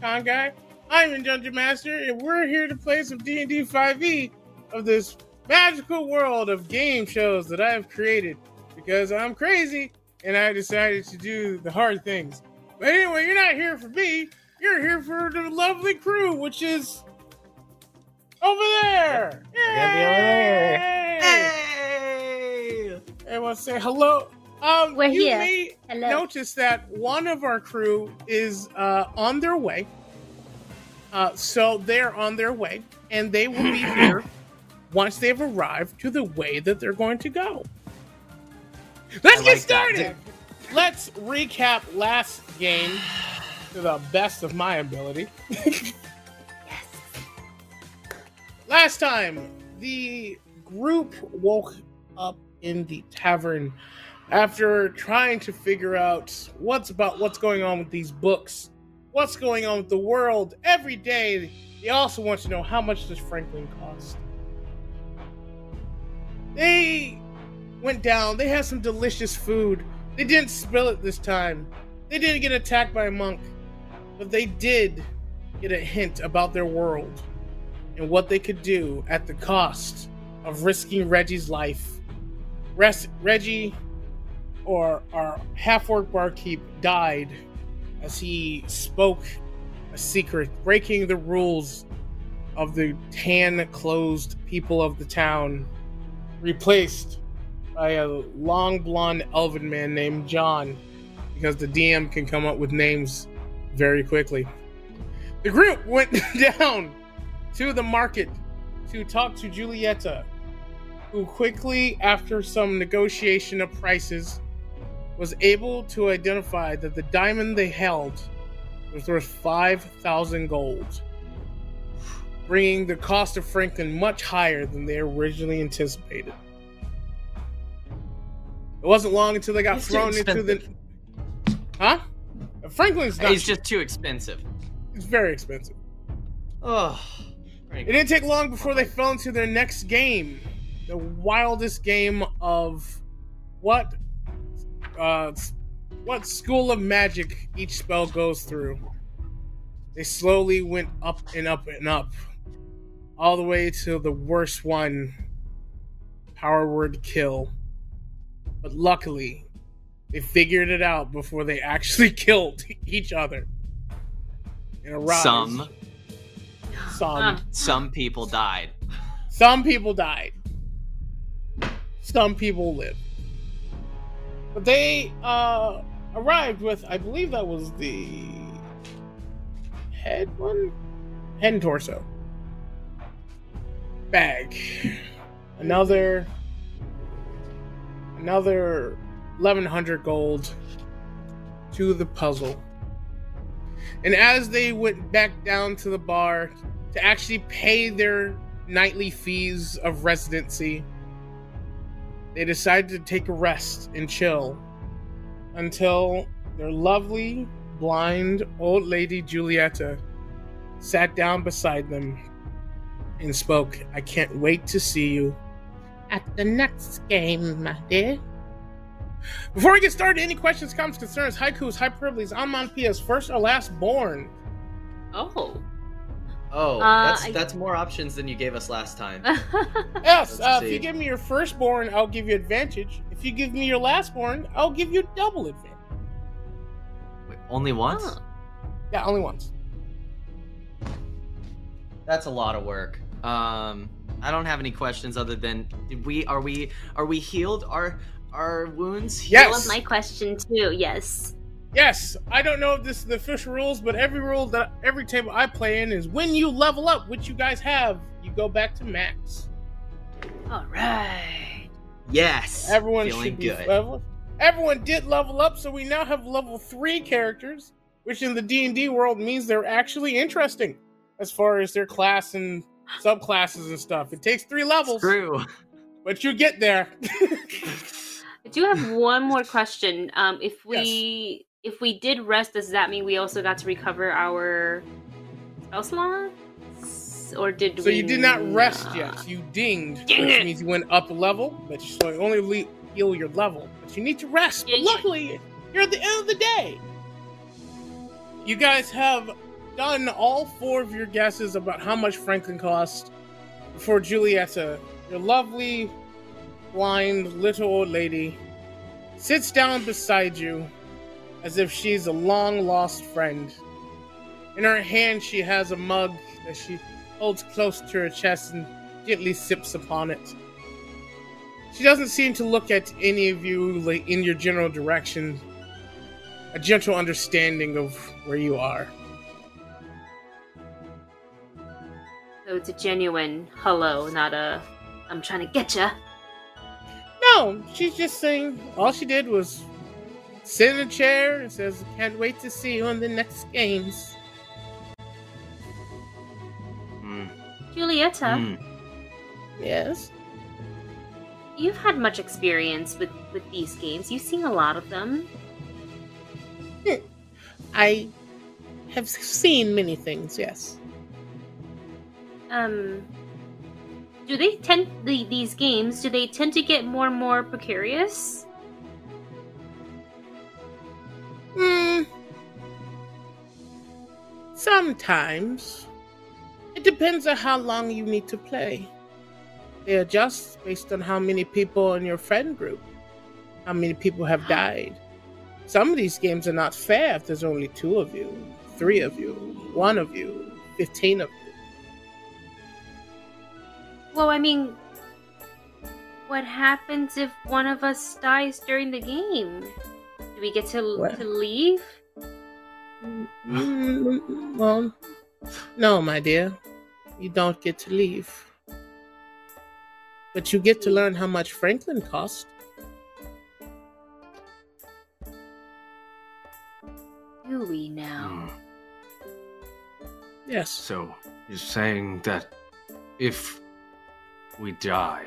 Con Guy. I'm a Dungeon Master, and we're here to play some D&D 5e of this magical world of game shows that I have created because I'm crazy and I decided to do the hard things. But anyway, you're not here for me. You're here for the lovely crew, which is over there. Yay! Hey! Everyone say hello. Um, We're you here. may Hello. notice that one of our crew is uh, on their way. Uh, so they're on their way, and they will be here once they've arrived to the way that they're going to go. Let's I get like started. Let's recap last game to the best of my ability. Yes. Last time, the group woke up in the tavern after trying to figure out what's about what's going on with these books, what's going on with the world every day. They also want to know how much does Franklin cost. They went down. They had some delicious food. They didn't spill it this time. They didn't get attacked by a monk, but they did get a hint about their world and what they could do at the cost of risking Reggie's life. Res- Reggie, or our half-orc barkeep, died as he spoke a secret, breaking the rules of the tan-closed people of the town, replaced by a long blonde elven man named John, because the DM can come up with names very quickly. The group went down to the market to talk to Julieta, who quickly, after some negotiation of prices, was able to identify that the diamond they held was worth 5,000 gold, bringing the cost of Franklin much higher than they originally anticipated. It wasn't long until they got He's thrown into the. Huh? Franklin's not. He's just too expensive. It's very expensive. Oh. It didn't take long before they fell into their next game, the wildest game of what uh what school of magic each spell goes through. They slowly went up and up and up, all the way to the worst one, power word kill. But luckily, they figured it out before they actually killed each other. In a rise. Some Some. Some people died. Some people died. Some people lived. But they uh, arrived with, I believe that was the head one? Head and torso. Bag. Another. Another 1100 gold to the puzzle. And as they went back down to the bar to actually pay their nightly fees of residency, they decided to take a rest and chill until their lovely, blind old lady Julieta sat down beside them and spoke, I can't wait to see you at the next game, my dear. Before we get started, any questions, comments, concerns, haikus, hyperboles, onomatopoeias, first or last born? oh. Oh, Uh, that's I- that's more options than you gave us last time. Yes, uh, if you give me your firstborn, I'll give you advantage. If you give me your lastborn, I'll give you double advantage. Wait, only once? Huh. Yeah, only once. That's a lot of work. Um, I don't have any questions other than did we are we are we healed? Are our wounds? Yes. That was my question too. Yes. Yes, I don't know if this is the official rules, but every rule that every table I play in is when you level up, which you guys have, you go back to max. All right. Yes. Everyone feeling should be good. level. Everyone did level up, so we now have level three characters, which in the D and D world means they're actually interesting as far as their class and subclasses and stuff. It takes three levels, True. but you get there. I do have one more question. Um, if we if we did rest, does that mean we also got to recover our spell slots, or did we so we? you did not rest yet. You dinged, Dang which it. means you went up a level, but you so only le- heal your level. But you need to rest. Yeah, But yeah. luckily, you're at the end of the day. You guys have done all four of your guesses about how much Franklin cost before Julieta, your lovely, blind little old lady, sits down beside you as if she's a long lost friend. In her hand, she has a mug that she holds close to her chest and gently sips upon it. She doesn't seem to look at any of you like in your general direction. A gentle understanding of where you are. So it's a genuine hello, not a I'm trying to get ya. No, she's just saying all she did was sit in a chair and says, "Can't wait to see you in the next games." Mm, Julieta, mm. Yes. you've had much experience with with these games. You've seen a lot of them. I have seen many things. Yes. Um, do they tend the, these games? Do they tend to get more and more precarious? Hmm. Sometimes. It depends on how long you need to play. They adjust based on how many people in your friend group, how many people have died. Some of these games are not fair if there's only two of you, three of you, one of you, fifteen of you. Well, I mean, what happens if one of us dies during the game? Do we get to What? to leave? Mm, well, no, my dear. You don't get to leave. But you get to learn how much Franklin cost. Do we now? mm. Yes. So, you're saying that if we die,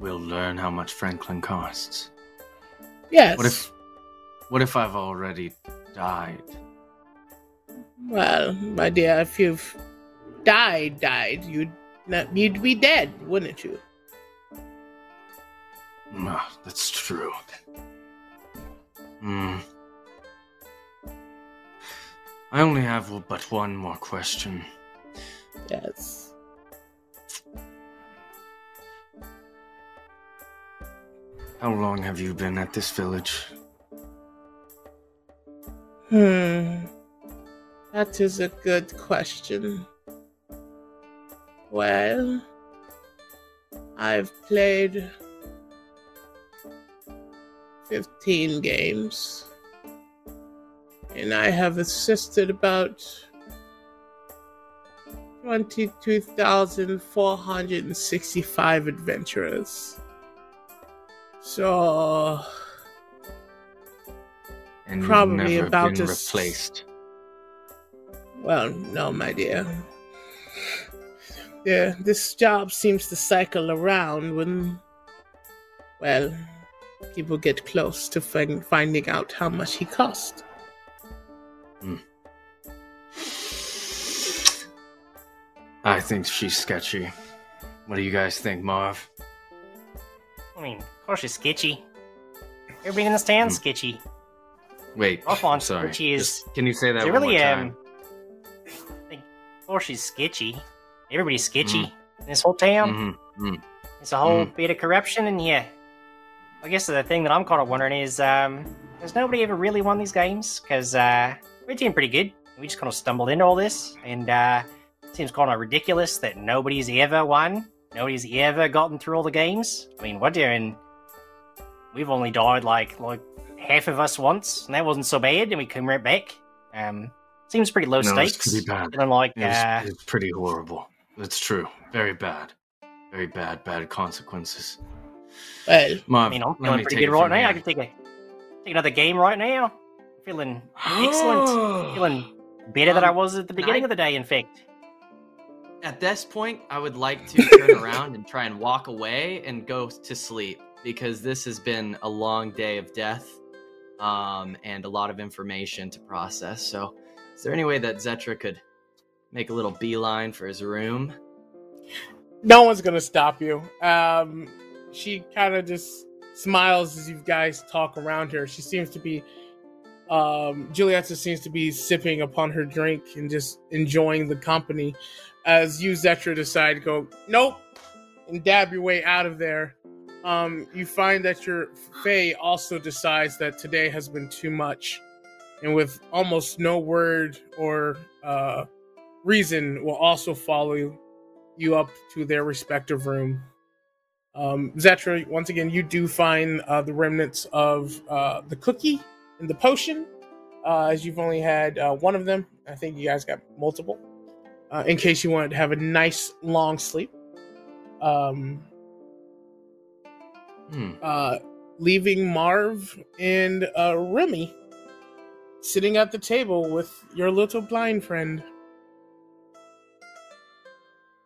we'll learn how much Franklin costs. Yes. What if what if I've already died? Well, my dear, if you've died, died, you'd not, you'd be dead, wouldn't you? Ah, that's true. Hmm. I only have but one more question. Yes. How long have you been at this village? Hmm. That is a good question. Well, I've played 15 games. And I have assisted about 22,465 adventurers. So, And Probably about been s- replaced. Well, no, my dear. Yeah, this job seems to cycle around when, well, people get close to fin- finding out how much he cost. Hmm. I think she's sketchy. What do you guys think, Marv? I mean, of course she's sketchy. Everybody in this town's Hmm. sketchy. Wait, Our font sorry. sketchy is- Just- can you say that one really, more time? um. Like, of course she's sketchy. Everybody's sketchy Hmm. in this whole town. Mhm, mhm. It's a whole Mm. bit of corruption, and yeah. I guess the thing that I'm kind of wondering is, um, has nobody ever really won these games? Because uh, we're doing pretty good. We just kind of stumbled into all this, and uh, it seems kind of ridiculous that nobody's ever won. Nobody's ever gotten through all the games. I mean, we're doing. We've only died like like half of us once, and that wasn't so bad, and we came right back. Um, seems pretty low No, it's stakes. pretty bad. And I'm like, It was, uh, it's pretty horrible. It's true. Very bad. Very bad, bad consequences. Well, Marv, I mean, I'm feeling pretty good right from now. I can take a take another game right now. Feeling excellent. Feeling better than I was at the beginning I- of the day. In fact, At this point, I would like to turn around and try and walk away and go to sleep because this has been a long day of death um, and a lot of information to process. So, is there any way that Zetra could make a little beeline for his room? no one's gonna stop you. Um, she kind of just smiles as you guys talk around her. She seems to be Um, Julieta seems to be sipping upon her drink and just enjoying the company as you, Zetra, decide to go, nope, and dab your way out of there. Um, you find that your Faye also decides that today has been too much, and with almost no word or uh, reason, will also follow you up to their respective room. Um, Zetra, once again, you do find uh, the remnants of uh, the cookie and the potion, uh, as you've only had uh, one of them. I think you guys got multiple, uh, in case you wanted to have a nice long sleep. Um, Hmm. uh, leaving Marv and uh, Remy sitting at the table with your little blind friend.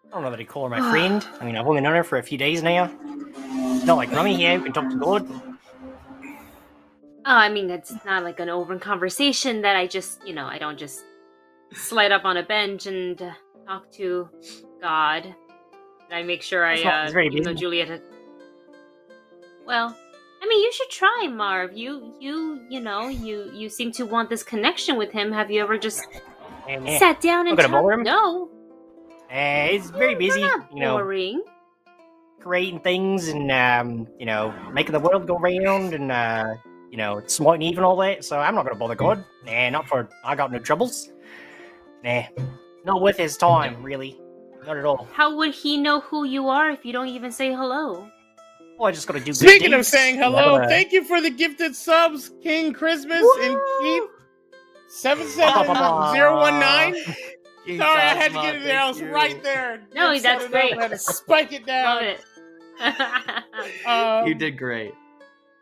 I don't know that I call her my friend. I mean, I've only known her for a few days now. Not like Rummy here, who can talk to God. Oh, I mean, it's not like an open conversation that I just, you know, I don't just slide up on a bench and uh, talk to God. And I make sure I, uh, even though. Juliet. Well, I mean, you should try, Marv. You, you, you know, you, you seem to want this connection with him. Have you ever just eh, sat down and gonna talked? No, eh, it's very busy, you know, boring. creating things and, um, you know, making the world go round and, uh, you know, Eve and all that. So I'm not going to bother God. Nah, not for, I got no troubles. Nah, not worth his time, really. Not at all. How would he know who you are if you don't even say hello? Well, I just got to do good Speaking of deeds. saying You know, hello, thank you for the gifted subs, King Christmas and Keith. Seven seven zero one nine. Sorry, I had to get it there. I was right there. No, Set that's it up, great. I had to spike it down. Love it. Um, You did great.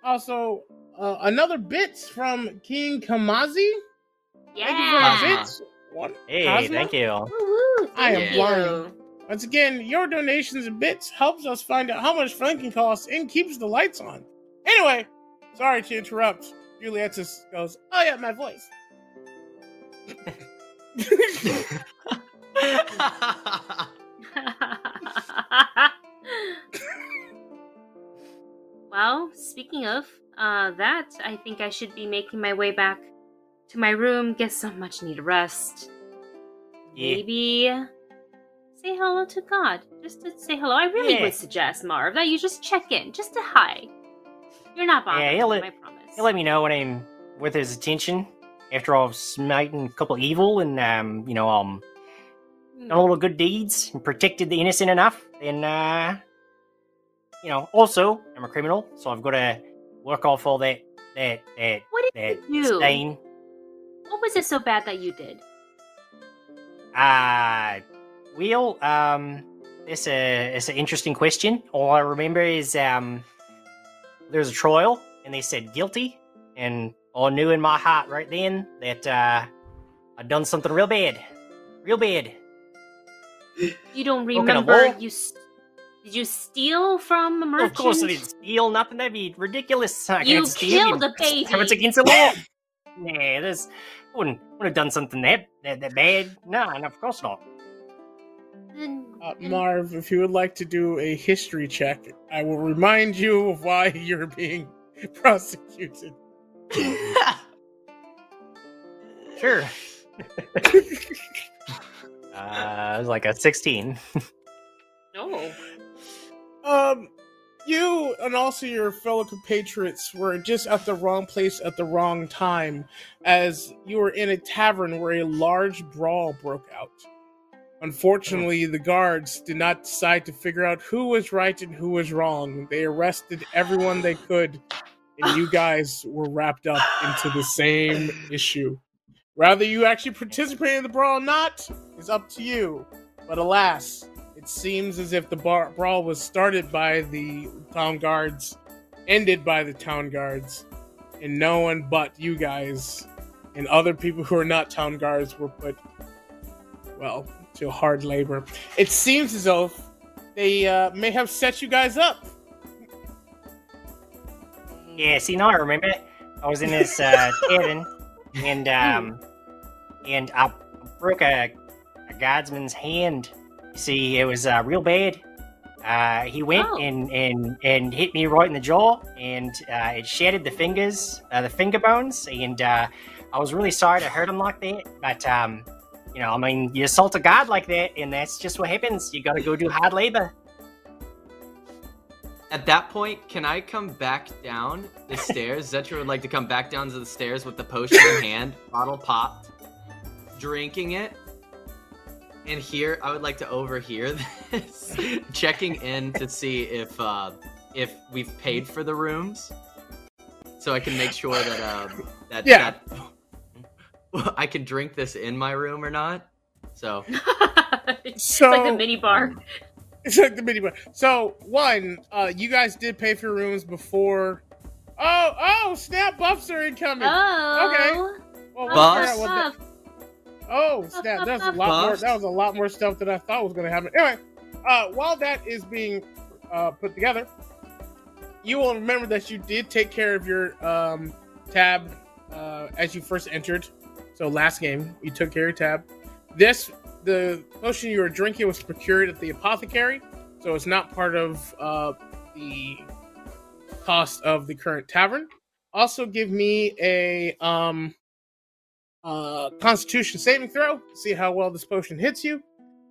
Also, uh, another bits from King Kamazi. Thank you for yeah. the bits. One. Hey, Cosmo? thank you. Woo-woo, I am thank blind. Once again, your donations and bits helps us find out how much Franklin costs and keeps the lights on. Anyway, sorry to interrupt. Juliet just goes, "Oh yeah, my voice." well, speaking of uh, that, I think I should be making my way back to my room, get some much needed rest. Yeah. Maybe say hello to God. Just to say hello. I really Yeah. would suggest, Marv, that you just check in, just to hi. You're not bothering Yeah, he'll let- I promise. He'll let me know when I'm with his attention after I've smitten a couple evil and, um, you know, um, done all the good deeds and protected the innocent enough, then, uh, you know, also, I'm a criminal, so I've got to work off all that, that, that, What did that you do? stain. What was it so bad that you did? Uh, well, um, it's a, it's an interesting question. All I remember is, um, there was a trial, and they said guilty, and I knew in my heart right then that, uh, I'd done something real bad. Real bad. You don't remember you s- did you steal from a merchant? Of course I didn't steal nothing. That'd be ridiculous. I You can't steal. killed a baby. It's against the law. nah, this wouldn't would have done something that that, that bad. No, no, of course not. Uh, Marv, if you would like to do a history check, I will remind you of why you're being prosecuted. Sure. uh, it was like a sixteen. No. Um, you and also your fellow compatriots were just at the wrong place at the wrong time, as you were in a tavern where a large brawl broke out. Unfortunately, oh. the guards did not decide to figure out who was right and who was wrong. They arrested everyone they could, and you guys were wrapped up into the same issue. Whether you actually participated in the brawl or not is up to you. But alas, it seems as if the bar- brawl was started by the town guards, ended by the town guards, and no one but you guys and other people who are not town guards were put, well, to hard labor. It seems as though they uh, may have set you guys up. Yeah, see, now I remember. I was in this uh, tavern, and um, and I broke a, a guardsman's hand. You see, it was uh, real bad. Uh, he went Oh. and, and and hit me right in the jaw, and uh, it shattered the fingers, uh, the finger bones, and uh, I was really sorry to hurt him like that. But um, you know, I mean, you assault a guard like that, and that's just what happens. You got to go do hard labor. At that point, can I come back down the stairs? Zetra would like to come back down to the stairs with the potion in hand, bottle popped, drinking it. And here, I would like to overhear this, checking in to see if uh, if we've paid for the rooms, so I can make sure that um, that Yeah. that I can drink this in my room or not. So it's So- like a mini bar. It's like the mini bar. So one, uh, you guys did pay for your rooms before. Oh, oh, snap! Buffs are incoming. Oh. Okay. Well, we'll Buffs? figure Oh snap! That was a lot more. That was a lot more stuff than I thought was going to happen. Anyway, uh, while that is being uh, put together, you will remember that you did take care of your um, tab uh, as you first entered. So last game, you took care of your tab. This the potion you were drinking was procured at the apothecary, so it's not part of uh, the cost of the current tavern. Also, give me a um, uh, Constitution saving throw. See how well this potion hits you.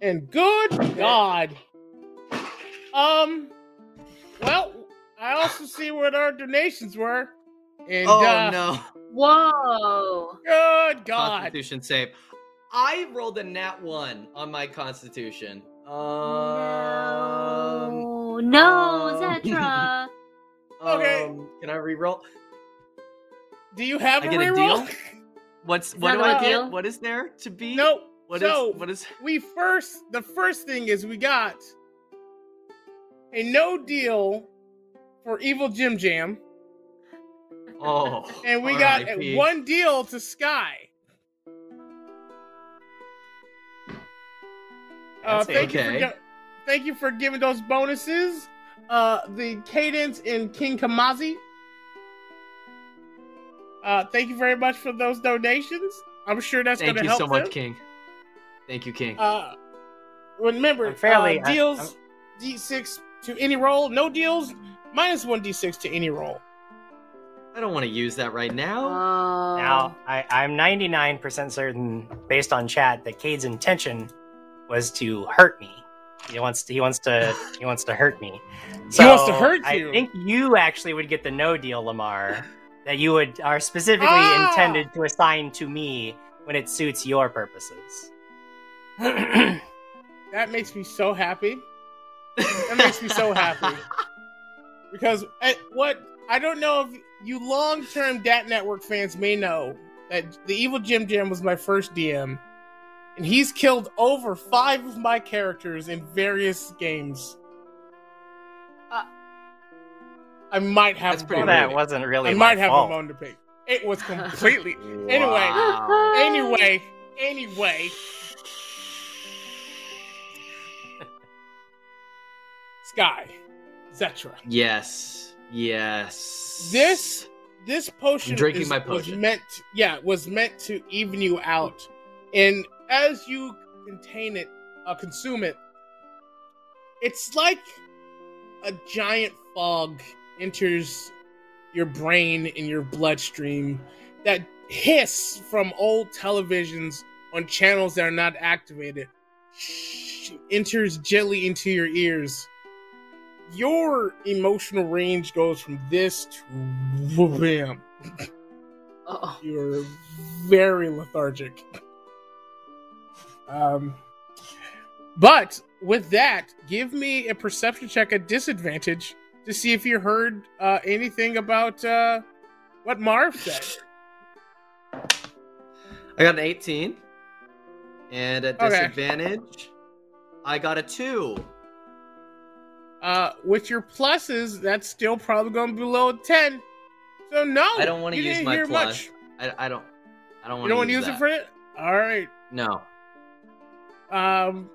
And good God, um, well, I also see what our donations were. And oh uh, no. Whoa. good God, Constitution save. I rolled a nat one on my Constitution. Um, no, no, um, Zetra. Okay. um, can I reroll? do you have I a get a reroll? deal? What's what do not I a get? deal. What is there to be? nope. What is so what is? we first the first thing is we got a no deal for Evil Jim Jam, Oh, and we got RIP. one deal to Sky. Uh, That's thank you for okay. thank you for giving those bonuses. Uh, the cadence in King Kamazi. Uh, thank you very much for those donations. I'm sure that's going to help. Thank you help so much. King. Thank you, King. Uh, remember, I'm fairly- uh, deals I'm- d6 to any roll. No deals, minus one d6 to any roll. I don't want to use that right now. Oh. Now, I, I'm 99% certain, based on chat, that Cade's intention was to hurt me. He wants to. He wants to. He wants to hurt me. He wants to hurt you. I think you actually would get the no deal, Lemar. That you would are specifically Ah! intended to assign to me when it suits your purposes. That makes me so happy. That makes me so happy. Because uh, what I don't know if you long-term Dat Network fans may know that the Evil Jim Jam was my first DM, and he's killed over five of my characters in various games. I might have That's a pretty bone- that wasn't really I my might have fault. a bone to pick. It was completely. Anyway. Wow. anyway, anyway. Sky, Zetra. Yes. Yes. This this potion I'm drinking is- my was potion. meant yeah was meant to even you out, and as you contain it, uh, consume it, it's like a giant fog enters your brain and your bloodstream that hiss from old televisions on channels that are not activated. Enters gently into your ears. Your emotional range goes from this to bam. Oh. you're very lethargic. Um but with that give me a perception check at disadvantage to see if you heard uh, anything about uh, what marv said I got an 18. And at Okay. disadvantage, I got a 2. Uh, with your pluses, that's still probably going to be below 10. So no, I don't wanna use didn't my plus. I, I don't I don't You want don't want to use that. it for it. All right. No. Um,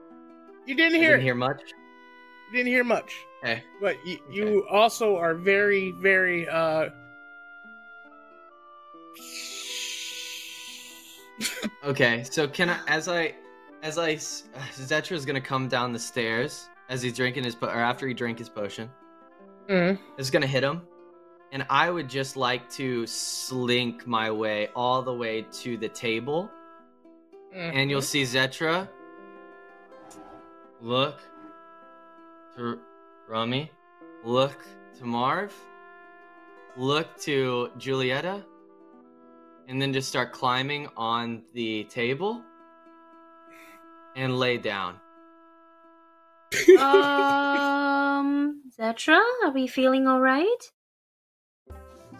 you didn't I hear didn't hear much. You didn't hear much. Okay. But you, you also are very, very uh. Okay, so can I as I as I, Zetra I s- Zetra's gonna come down the stairs as he's drinking his po- or after he drank his potion. Mm. It's gonna hit him, and I would just like to slink my way all the way to the table, and you'll see Zetra. Look to Rummy. Look to Marv. Look to Julieta. And then just start climbing on the table and lay down. um, Zetra, are we feeling all right?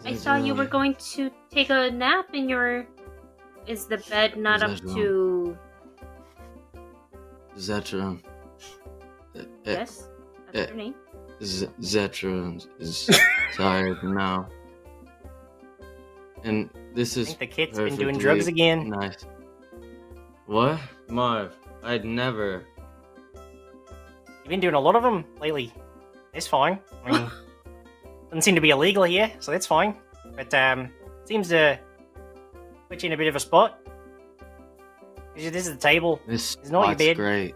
I thought you were going to take a nap in your. Is the bed not up to? Zetra. uh, uh, Yes, that's. Z- Zetra is tired now. And this I is think the kid's been doing drugs again. Nice. What? Marv, I'd never. You've been doing a lot of them lately. It's fine. I mean, doesn't seem to be illegal here, so that's fine. But um, seems to put you in a bit of a spot. This is the table. This It's not your bed. great.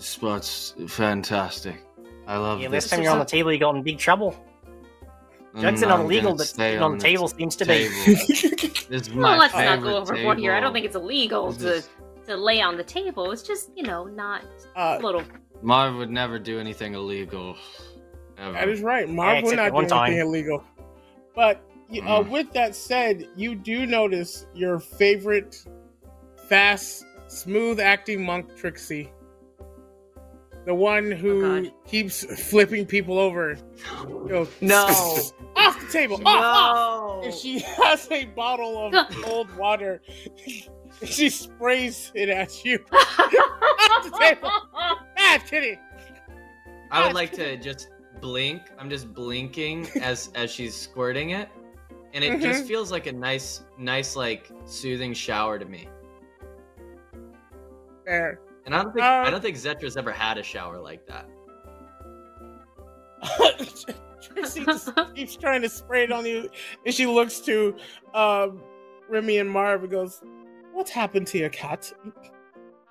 This spot's fantastic. I love Yeah, this. last time you're on the table, you got in big trouble. Drugs Mm, are not illegal, but stay sitting on the this table seems to be. This is my Well, let's not go overboard here. I don't think it's illegal This to to lay on the table. It's just you know not Uh, a little. Marv would never do anything illegal. Ever. That is right. Marv Yeah, will except not do anything time. illegal. But uh, Mm. with that said, you do notice your favorite fast, smooth acting monk Trixie. The one who Oh, keeps flipping people over. Go, No. off the table! Off, off! No! And she has a bottle of cold water. she sprays it at you. Off the table. Bad kitty! I would like to just blink. I'm just blinking as as she's squirting it, and it just Mhm. feels like a nice, nice, like soothing shower to me. There. And I don't think Uh, I don't think Zetra's ever had a shower like that. Tracy just keeps trying to spray it on you, and she looks to um, Remy and Marv and goes, "What's happened to your cat?"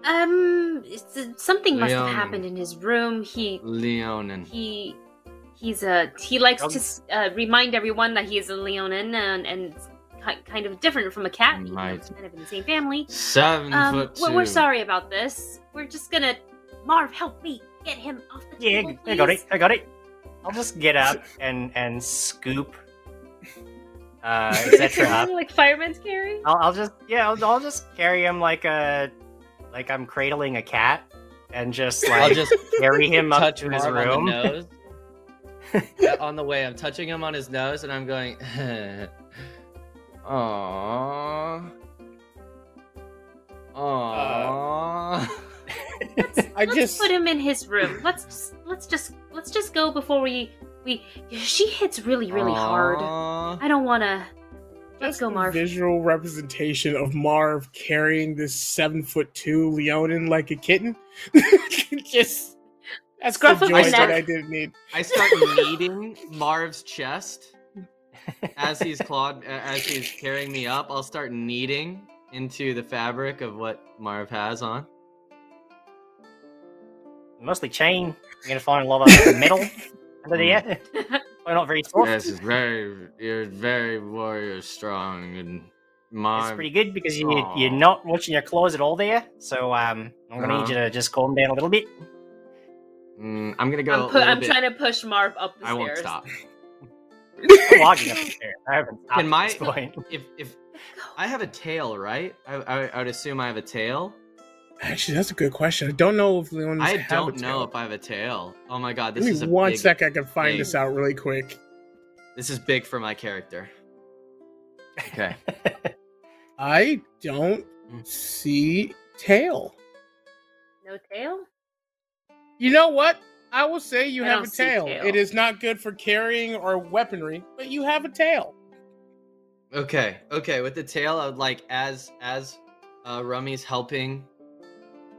Um, it's, something must have happened in his room. He Leonin. he he's a he likes to uh, remind everyone that he is a Leonin and and ki- kind of different from a cat. even it's kind of in the same family. Seven Um, foot two. well, we're sorry about this. We're just gonna Marv, help me get him off the Yeah, table. I got it. I got it. I'll just get up and and scoop uh, Zetra up. like fireman's carry. I'll, I'll just yeah, I'll, I'll just carry him like a like I'm cradling a cat, and just like I'll just carry him up touch to his Marv room. on the nose. Yeah, on the way, I'm touching him on his nose, and I'm going. Aww. Uh. Aww. I let's just put him in his room. Let's just, let's just let's just go before we we. She hits really really hard. I don't want to. Let's go, Marv. Visual representation of Marv carrying this seven foot two Leonin like a kitten. just that's the of joy the that. I didn't need. I start kneading Marv's chest as he's clawed as he's carrying me up. I'll start kneading into the fabric of what Marv has on. Mostly chain. You're gonna find a lot of metal under there. Probably not very soft. yes, it's very. You're very warrior strong and my. It's pretty good because you, Aw. you're not watching your claws at all there. So um, I'm gonna Uh-huh. need you to just calm down a little bit. Mm, I'm gonna go. I'm, pu- little I'm bit- trying to push Marv up the I stairs. won't stop. I'm logging up there. I haven't stopped Can at my- this point. If if I have a tail, right? I, I I would assume I have a tail. Actually, that's a good question. I don't know if Leonin. I have don't a know tail. if I have a tail. Oh my god, this Give is me a one big, sec. I can find big- this out really quick. This is big for my character. Okay. I don't Mm. see tail. No tail. You know what? I will say you I have a tail. tail. It is not good for carrying or weaponry, but you have a tail. Okay, okay. With the tail, I would like as as uh, Rummy's helping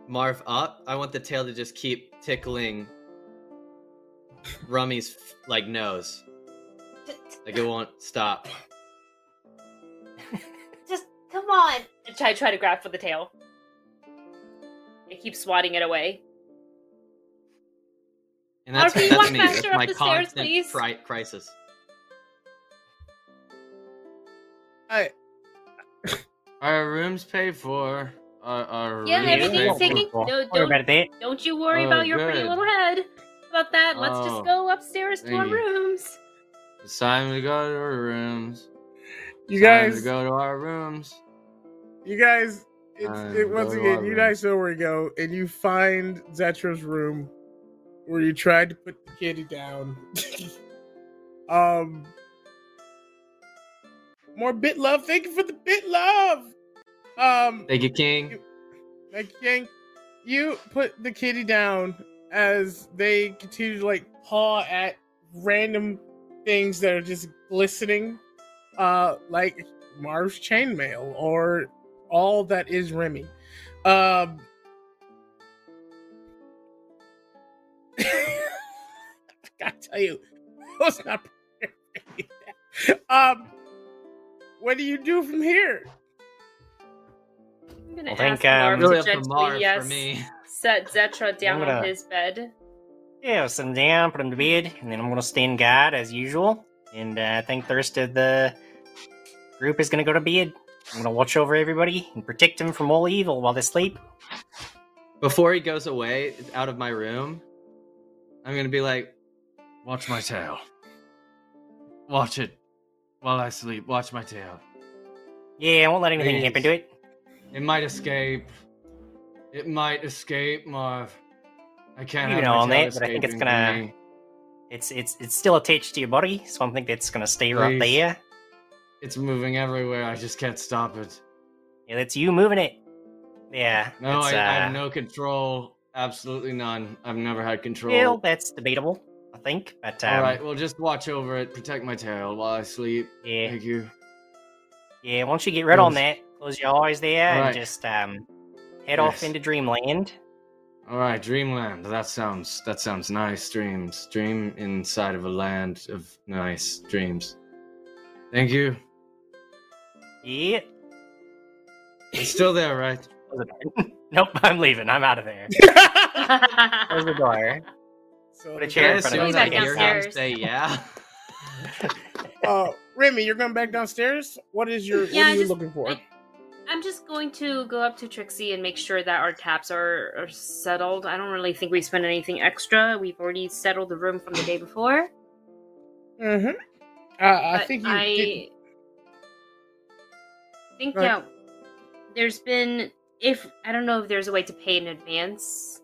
Marv up. I want the tail to just keep tickling Rummy's like nose, like it won't stop. Just come on. I try try to grab for the tail. I keep swatting it away. And that's, Mark, that's walk me. faster That's up my the stairs, constant please? cri- crisis. I Our rooms paid for. Our, our Yeah, rooms everything's paid taken. for. No, don't don't you worry Oh, about your pretty little head about that. Let's Oh, just go upstairs to our you. rooms. It's time to go to our rooms. you Time guys to go to our rooms. you guys it's, it once again you guys know where to go and you find Zetra's room where you tried to put the kitty down. um more bit love. Thank you for the bit love. Um Thank you, King. Thank you, King. you put the kitty down as they continue to like paw at random things that are just glistening, uh, like Marv's chainmail or all that is Remy. Um, gotta tell you, I was not prepared for any of that. Um, what do you do from here? I'm gonna I think, ask Marv um, Really to up to Marv yes, for me. set Zetra down gonna- on his bed. Yeah, I'll sit him down, put him to bed, and then I'm gonna stand guard as usual. And uh, I think the rest of the group is gonna go to bed. I'm gonna watch over everybody and protect them from all evil while they sleep. Before he goes away out of my room, I'm gonna be like, Watch my tail. Watch it while I sleep. Watch my tail. Yeah, I won't let anything Please. happen to it. It might escape. It might escape, Marv. I can't You know, tail that, but I think it's gonna- me. It's it's it's still attached to your body, so I think that's gonna stay right there. It's moving everywhere. I just can't stop it. Yeah, that's you moving it. Yeah. No, I, I uh, have no control. Absolutely none. I've never had control. Well, that's debatable, I think. But um, All right, well, just watch over it. Protect my tail while I sleep. yeah, Thank you. yeah. Once you get rid on that, close your eyes there All and right. just um head off into dreamland. All right, dreamland. That sounds that sounds nice. Dreams. Dream inside of a land of nice dreams. Thank you. Yeah. It's still there, right? Close the door. nope, I'm leaving. I'm out of there. Close the door. So Put a the chair in front of Going me. back I hear hear him downstairs. say yeah. Uh, Remy, you're going back downstairs. What is your? Yeah, what I are you just- looking for? I- I'm just going to go up to Trixie and make sure that our taps are, are settled. I don't really think we spent anything extra. We've already settled the room from the day before. Mm-hmm. Uh, I think you. I did- think Right. yeah. There's been if I don't know if there's a way to pay in advance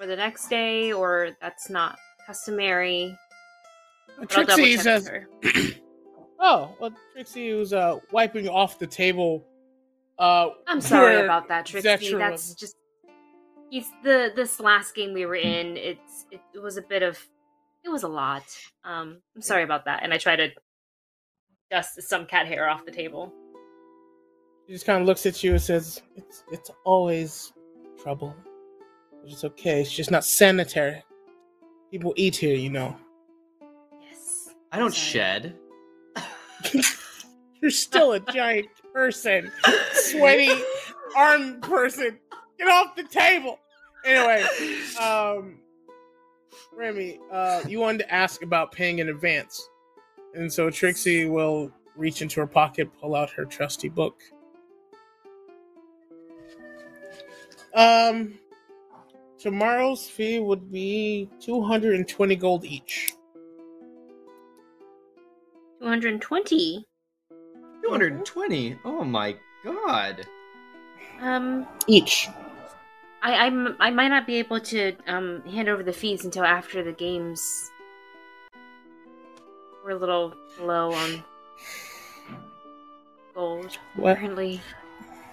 for the next day or that's not customary. Trixie says, "Oh, well, Trixie was uh wiping off the table." Uh, I'm sorry about that, Trixie. That's just it's the this last game we were in. It's it, it was a bit of it was a lot. Um, I'm sorry about that, and I try to dust some cat hair off the table. She just kind of looks at you and says, "It's it's always trouble. It's okay. It's just not sanitary. People eat here, you know. Yes, I don't Sorry. shed. You're still a giant person, sweaty arm person. Get off the table." Anyway, um, Remy, uh, you wanted to ask about paying in advance, and so Trixie will reach into her pocket, pull out her trusty book. Um, tomorrow's fee would be two hundred and twenty gold each. 220. 220. Oh my god. Um, Each. I I'm, I might not be able to um hand over the fees until after the games. We're a little low on gold What? currently.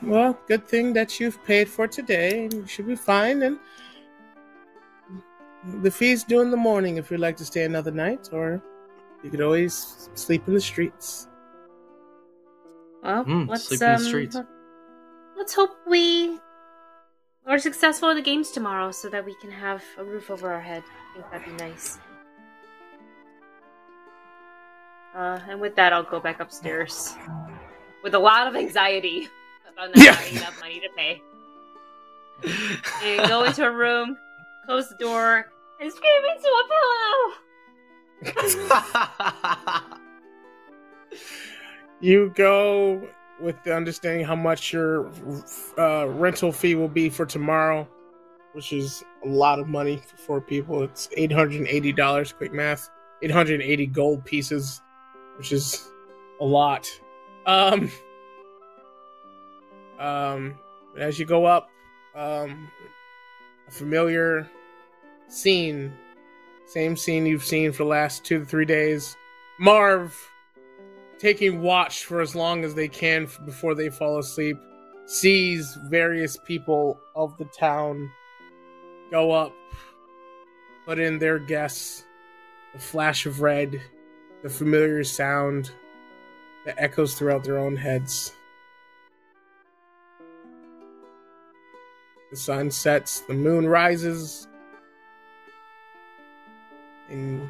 Well, good thing that you've paid for today, and you should be fine. And the fee's due in the morning if you'd like to stay another night, or you could always sleep in the streets. Well, Hmm, let's sleep in the um, streets. let- let's hope we are successful at the games tomorrow, so that we can have a roof over our head. I think that'd be nice. Uh, and with that, I'll go back upstairs with a lot of anxiety about not Yeah. having enough money to pay. and go into a room, close the door, and scream into a pillow. You go with the understanding how much your uh, rental fee will be for tomorrow, which is a lot of money for four people. It's eight hundred and eighty dollars. Quick math: eight hundred and eighty gold pieces, which is a lot. Um, um, as you go up, um, a familiar scene, same scene you've seen for the last two to three days. Marv taking watch for as long as they can before they fall asleep, sees various people of the town go up, put in their guess, the flash of red, the familiar sound that echoes throughout their own heads. The sun sets, the moon rises, and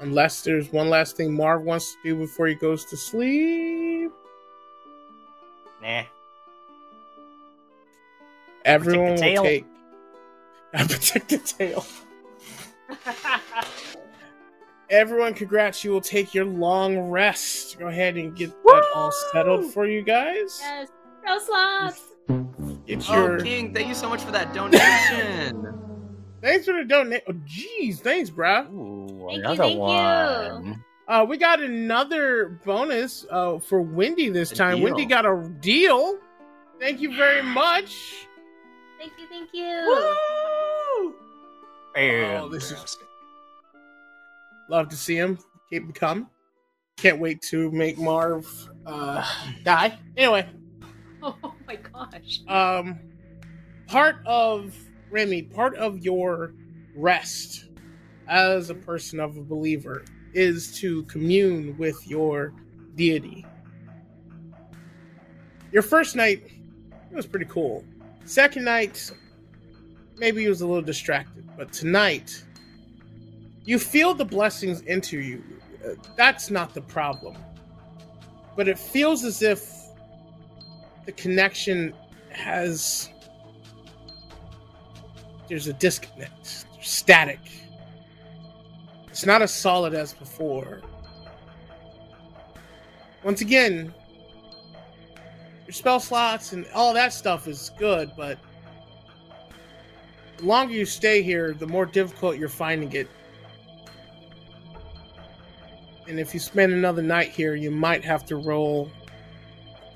unless there's one last thing Marv wants to do before he goes to sleep, Nah. everyone will take. I protect the tail. Everyone, congrats! You will take your long rest. Go ahead and get that all settled for you guys. Yes, pro slots. Get oh, King, thank you so much for that donation. Thanks for the donate. Oh, jeez, thanks, bruh. Ooh, Thank you, another thank you. one. Uh, we got another bonus uh, for Wendy this A time. deal. Wendy got a deal. Thank you very much. Thank you, thank you. Woo! And Oh, this is love to see him. Keep him coming. Can't wait to make Marv uh, die. Anyway, Oh my gosh. um, part of Remy, part of your rest as a person of a believer is to commune with your deity. Your first night was pretty cool. Second night, maybe he was a little distracted, but tonight, you feel the blessings into you. That's not the problem. But it feels as if the connection has. There's a disconnect, there's static. It's not as solid as before. Once again, your spell slots and all that stuff is good, but the longer you stay here, the more difficult you're finding it. And if you spend another night here, you might have to roll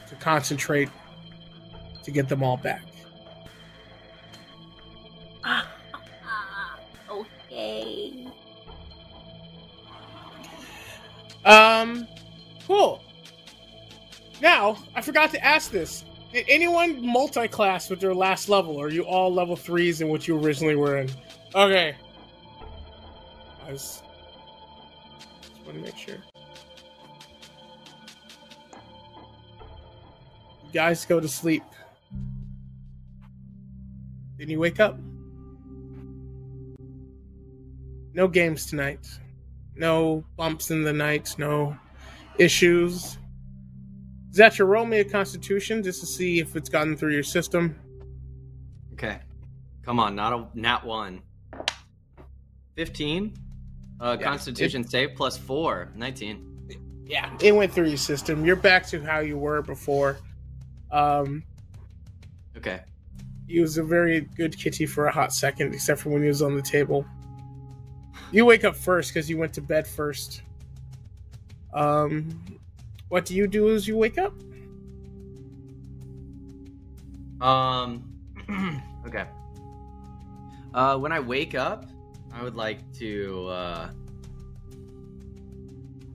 to concentrate to get them all back. Okay. Um, cool. Now, I forgot to ask this. Did anyone multi-class with their last level? Or are you all level threes in what you originally were in? Okay. I was just want to make sure. You guys go to sleep. Then you wake up. No games tonight. No bumps in the night. No issues. Is that your roll me a constitution just to see if it's gotten through your system? okay, come on, not a nat one. Fifteen. Uh, Yeah, Constitution save plus four. Nineteen. Yeah, it went through your system. You're back to how you were before. Um, Okay. he was a very good kitty for a hot second, except for when he was on the table. You wake up first because you went to bed first. Um, what do you do as you wake up? Um. okay. Uh, when I wake up, I would like to uh,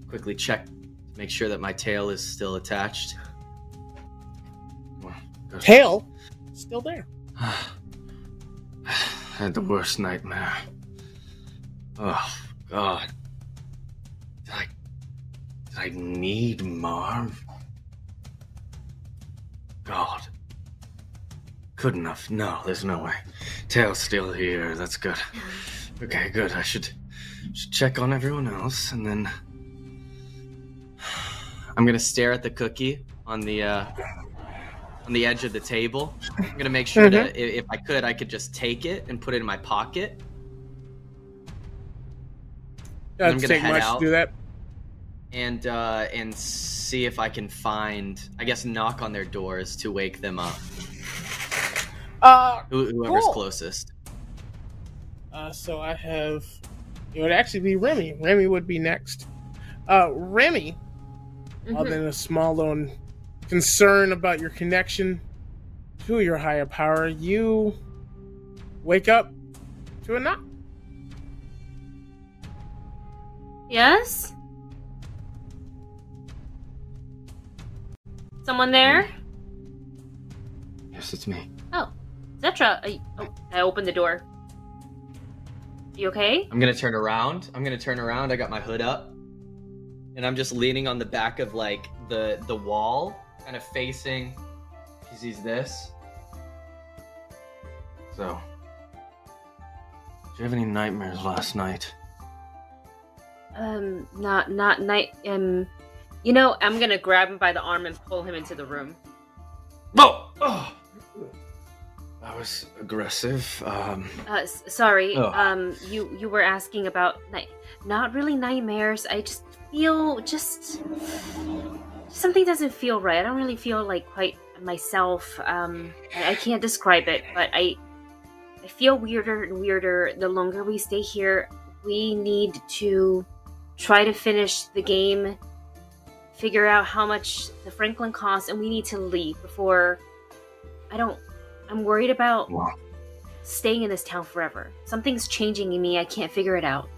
quickly check to make sure that my tail is still attached. Tail, still there. I had the worst nightmare. Oh, God. Did I. Did I need Marv? God. Couldn't have. No, there's no way. Tail's still here. That's good. Okay, good. I should, should check on everyone else and then. I'm gonna stare at the cookie on the uh, on the edge of the table. I'm gonna make sure that i- if I could, I could just take it and put it in my pocket. I'm gonna take head much out. to do that. and uh, and see if I can find. I guess knock on their doors to wake them up. Uh, Who, whoever's Cool. closest. uh, so I have. It would actually be Remy. Remy would be next. Uh, Remy, Mhm. other than a small little concern about your connection to your higher power, you wake up to a knock. Yes? Someone there? Yes, it's me. Oh, Zetra, uh, are oh, I opened the door. You okay? I'm gonna turn around. I'm gonna turn around. I got my hood up, and I'm just leaning on the back of like the the wall, kind of facing. She sees this. So, did you have any nightmares last night? Um, not, not night, um, you know, I'm gonna grab him by the arm and pull him into the room. Oh! oh. That was aggressive. Um, Uh, s- sorry, Ugh. um, you, you were asking about night, not really nightmares. I just feel just, something doesn't feel right. I don't really feel like quite myself. Um, I, I can't describe it, but I, I feel weirder and weirder the longer we stay here. We need to try to finish the game, figure out how much the Franklin costs, and we need to leave before. I don't. I'm worried about well, staying in this town forever. Something's changing in me. I can't figure it out.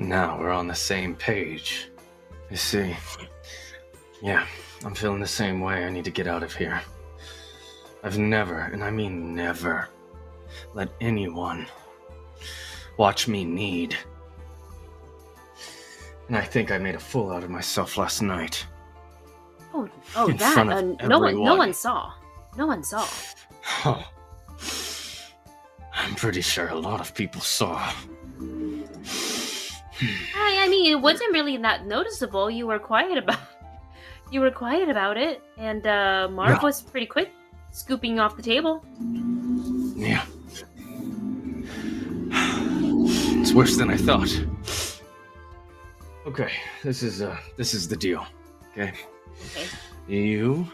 now we're on the same page. I see. Yeah, I'm feeling the same way. I need to get out of here. I've never, and I mean never, let anyone watch me need. And I think I made a fool out of myself last night. Oh, oh, In that. front of Uh, no one, no one saw. No one saw. Oh. I'm pretty sure a lot of people saw. I, I mean, it wasn't really that noticeable. You were quiet about. You were quiet about it, and uh, Mark No. was pretty quick, scooping off the table. Yeah. It's worse than I thought. Okay, this is uh this is the deal. Okay. Okay. You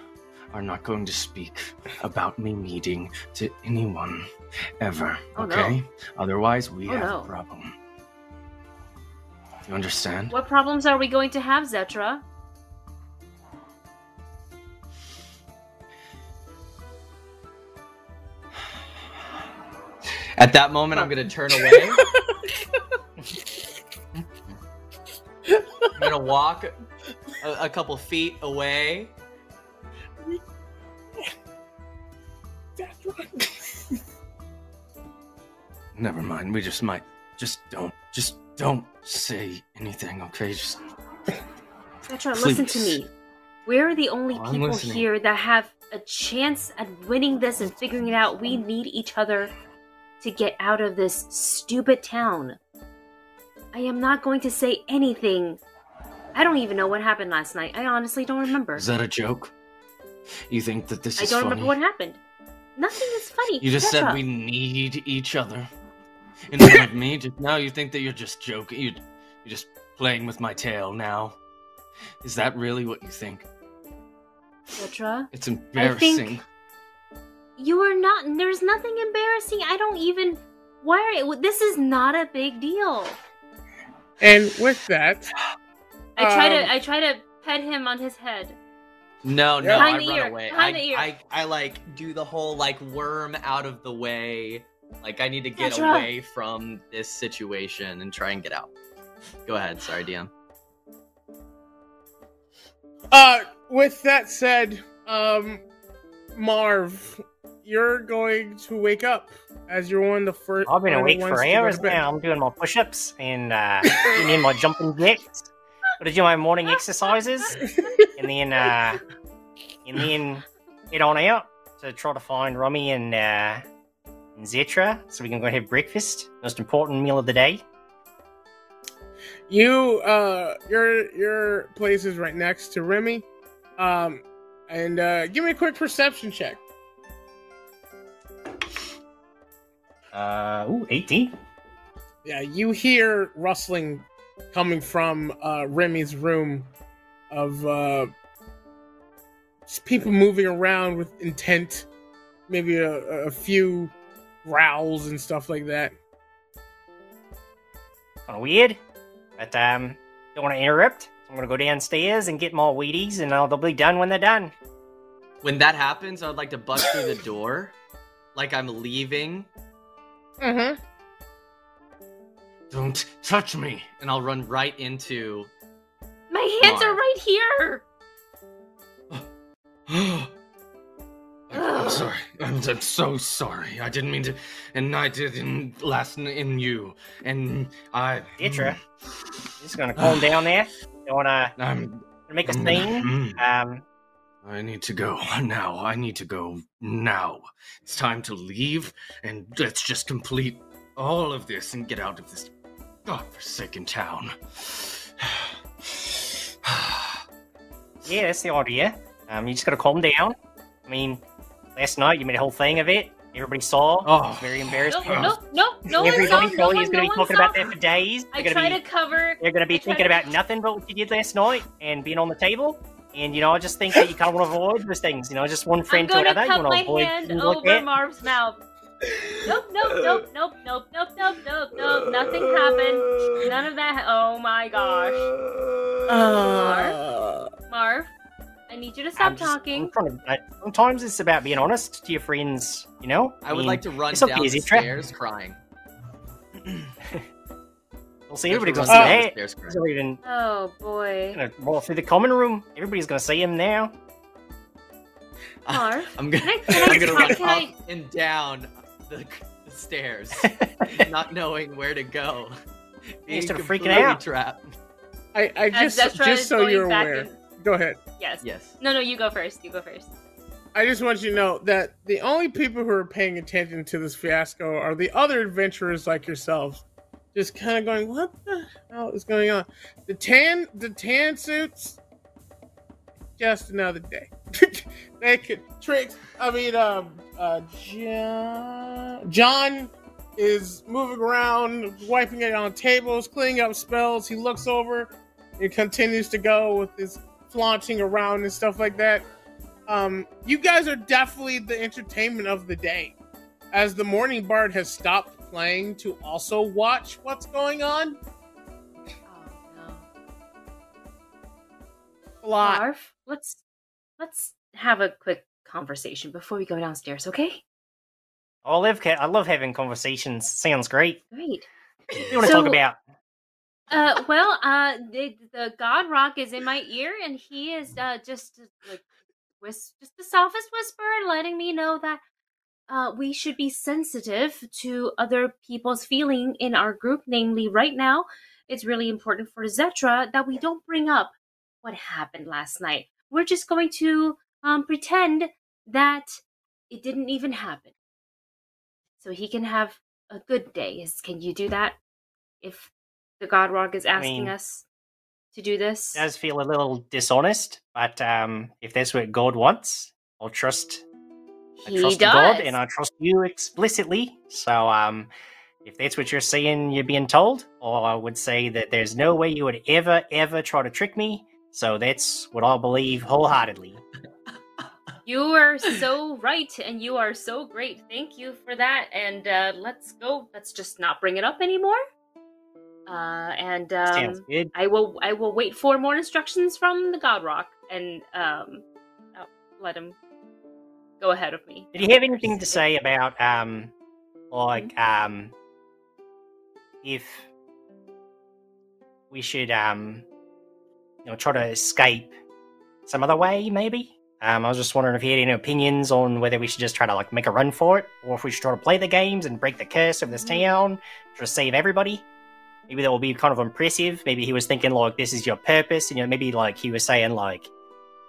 are not going to speak about me meeting to anyone ever. Oh, no. okay? Otherwise we Oh, have no. a problem. You understand? What problems are we going to have, Zetra? At that moment, I'm gonna turn away. I'm gonna walk a, a couple feet away. That's right. Never mind. We just might just don't just don't say anything, okay? Just Zetra, listen to me. We're the only Oh, I'm people listening. here that have a chance at winning this and figuring it out. We need each other to get out of this stupid town. I am not going to say anything. I don't even know what happened last night. I honestly don't remember. Is that a joke? You think that this I is funny? I don't remember what happened. Nothing is funny. You just said we need each other. In front of me, just now you think that you're just joking. You, you're just playing with my tail now. Is that really what you think? Zetra, It's embarrassing. you are not. There's nothing embarrassing. I don't even. Why are this is not a big deal. And with that, I try Um, to. I try to pet him on his head. No, no, Behind I the run ear, away. behind I, the ear. I, I like do the whole like worm out of the way. Like I need to get Zetra. away from this situation and try and get out. Go ahead. Sorry, DM. uh, with that said, um, Marv, you're going to wake up as you're one of the first. I've been one of the awake for to go to hours now. I'm doing my push-ups and uh, doing in my jumping jacks. Gotta do my morning exercises, and then uh, and then head on out to try to find Romy and uh, and Zetra so we can go have breakfast. Most important meal of the day. You, uh, your your place is right next to Remy, um, and uh, give me a quick perception check. Uh, ooh, 18. Yeah, you hear rustling coming from uh, Remy's room of uh, people moving around with intent, maybe a, a few growls and stuff like that. Kind of weird, but um, don't want to interrupt. So I'm gonna go downstairs and get more Wheaties, and I'll, they'll be done when they're done. When that happens, I would like to bust through the door, like I'm leaving, Mm-hmm. Don't touch me. and I'll run right into. My hands are right here. I'm sorry. I'm, I'm so sorry. I didn't mean to, and I didn't last in, in you. And I. Citra. Just gonna calm down there. Don't wanna I'm. make a I'm- scene. mm. Um, I need to go now. I need to go now. It's time to leave, and let's just complete all of this and get out of this godforsaken town. yeah, that's the idea. Um, you just gotta calm down. I mean, last night you made a whole thing of it. Everybody saw. Oh. I very embarrassed. No, no, no, no one saw. Everybody No probably is gonna no be talking saw. about that for days. I They're try gonna to be, cover. they're gonna be thinking to- about nothing but what you did last night and being on the table. And you know, I just think that you kind of want to avoid those things. You know, just one friend to gonna another. You cut want to avoid hand things like over that. Marv's mouth. Nope, nope, nope, nope, nope, nope, nope, nope, nope. Nothing happened. None of that. Ha- oh my gosh, Uh, Marv, I need you to stop I'm just- talking. I'm trying to, I, sometimes it's about being honest to your friends. You know, I would mean, like to run it's okay, down the Zetra. stairs crying. We'll see. Just Everybody's run gonna see down the that. stairs crying. He's not even Oh boy, gonna roll through the common room. Everybody's gonna see him now. Marv. I'm gonna, Can I- can I I'm gonna run can up I- and down the, the stairs, not knowing where to go. Being start freaking completely out. Trapped. I, I just that's just so you're aware. in- Go ahead. Yes. Yes. No, no, you go first. You go first. I just want you to know that the only people who are paying attention to this fiasco are the other adventurers like yourselves. Just kind of going, what the hell is going on? The tan, the tan suits, just another day. they could trick. I mean, um, uh, John, John is moving around, wiping it on tables, cleaning up spells. He looks over, and continues to go with his flaunting around and stuff like that um, you guys are definitely the entertainment of the day. As the Morning Bard has stopped playing to also watch what's going on, Oh no. a lot. Marv, let's let's have a quick conversation before we go downstairs, okay? I love I love having conversations. Sounds great. Great. What do you want to talk about? Uh, well, uh, the, the God Rock is in my ear, and he is uh just like whis- just the softest whisper, letting me know that uh we should be sensitive to other people's feeling in our group. Namely, right now, it's really important for Zetra that we don't bring up what happened last night. We're just going to um pretend that it didn't even happen, so he can have a good day. Is can you do that? If the God Rock is asking mean- us to do this. It does feel a little dishonest, but um, if that's what God wants, I'll trust. I he trust does. God, and I trust you explicitly. So, um, if that's what you're saying, you're being told, or I would say that there's no way you would ever, ever try to trick me. So that's what I believe wholeheartedly. You are so right, and you are so great. Thank you for that. And uh, let's go. Let's just not bring it up anymore. Uh, and um, good. I will. I will wait for more instructions from the God Rock, and um, let him go ahead of me. Did you have anything to say about um, like um, if we should um, you know, try to escape some other way, maybe? Um, I was just wondering if you had any opinions on whether we should just try to like make a run for it, or if we should try to play the games and break the curse of this town, try to save everybody. Maybe that will be kind of impressive. Maybe he was thinking like this is your purpose, and you know, maybe like he was saying like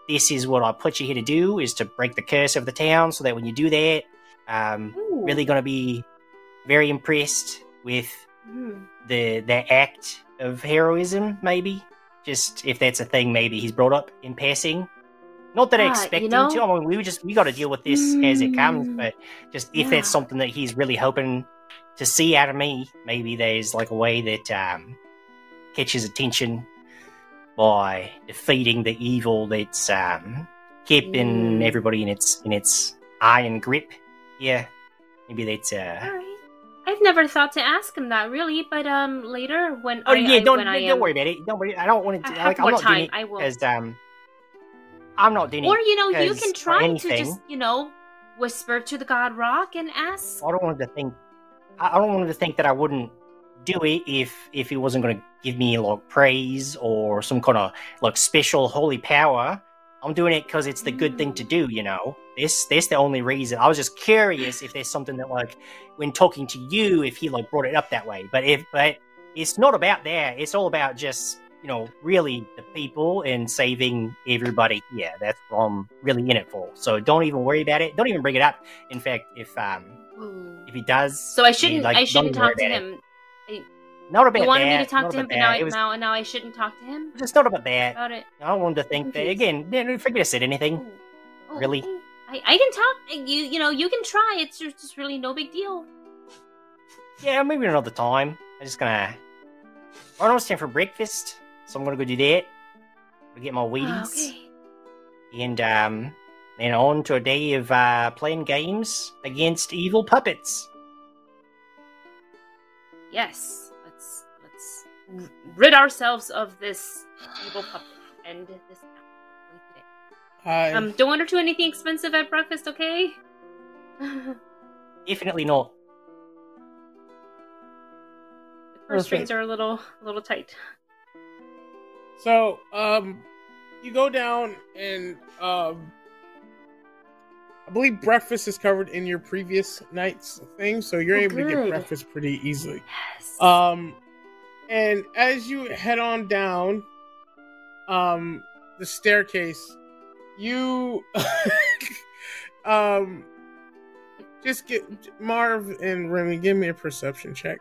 this is what I put you here to do is to break the curse of the town, so that when you do that, um, Ooh. really going to be very impressed with Mhm. the the act of heroism. Maybe just if that's a thing, maybe he's brought up in passing. Not that I expect you him to. I mean, we just we got to deal with this as it comes. Mm. But just if Yeah. that's something that he's really hoping to see out of me, maybe there's like a way that um catch his attention by defeating the evil that's um, keeping Mm. everybody in its in its iron grip. Yeah, maybe that's uh. Alright. I've never thought to ask him that really, but um later when Oh I, yeah, I- don't I don't worry about it. Don't worry. I don't want I to. have Like, I'm more not time, I will. as um. I'm not doing Or you know, you can try to just, you know, whisper to the god rock and ask. I don't want to think. I I don't want to think that I wouldn't do it if if he wasn't going to give me like praise or some kind of like special holy power. I'm doing it because it's the good thing to do. You know, this this the only reason. I was just curious if there's something that like when talking to you, if he like brought it up that way. But if but it's not about that. It's all about just you know really the people and saving everybody. Yeah, that's what I'm really in it for. So don't even worry about it. Don't even bring it up. In fact, if um Ooh. if he does, So I shouldn't. like, I shouldn't talk to him. it. Not about You wanted that. me to talk to him, but now. I, was now, now I shouldn't talk to him just not about that. about it. I don't want to think that again. Forget I said anything. Oh, oh, Really? I, I can talk. You you know you can try. It's just, really no big deal. Yeah, maybe another time. I'm just gonna. I know it's time for breakfast, so I'm gonna go do that. Go get my Wheaties, Okay. and um, then on to a day of uh, playing games against evil puppets. Yes. Let's let's rid ourselves of this evil puppet and this. town today. Um, don't order too anything expensive at breakfast, okay? Definitely not. the purse strings are a little a little tight. so, um, you go down and um, I believe breakfast is covered in your previous night's thing, so you're Oh, able to get breakfast pretty easily. Yes. Um, and as you head on down, um, the staircase, you, um, just get Marv and Remy. Give me a perception check.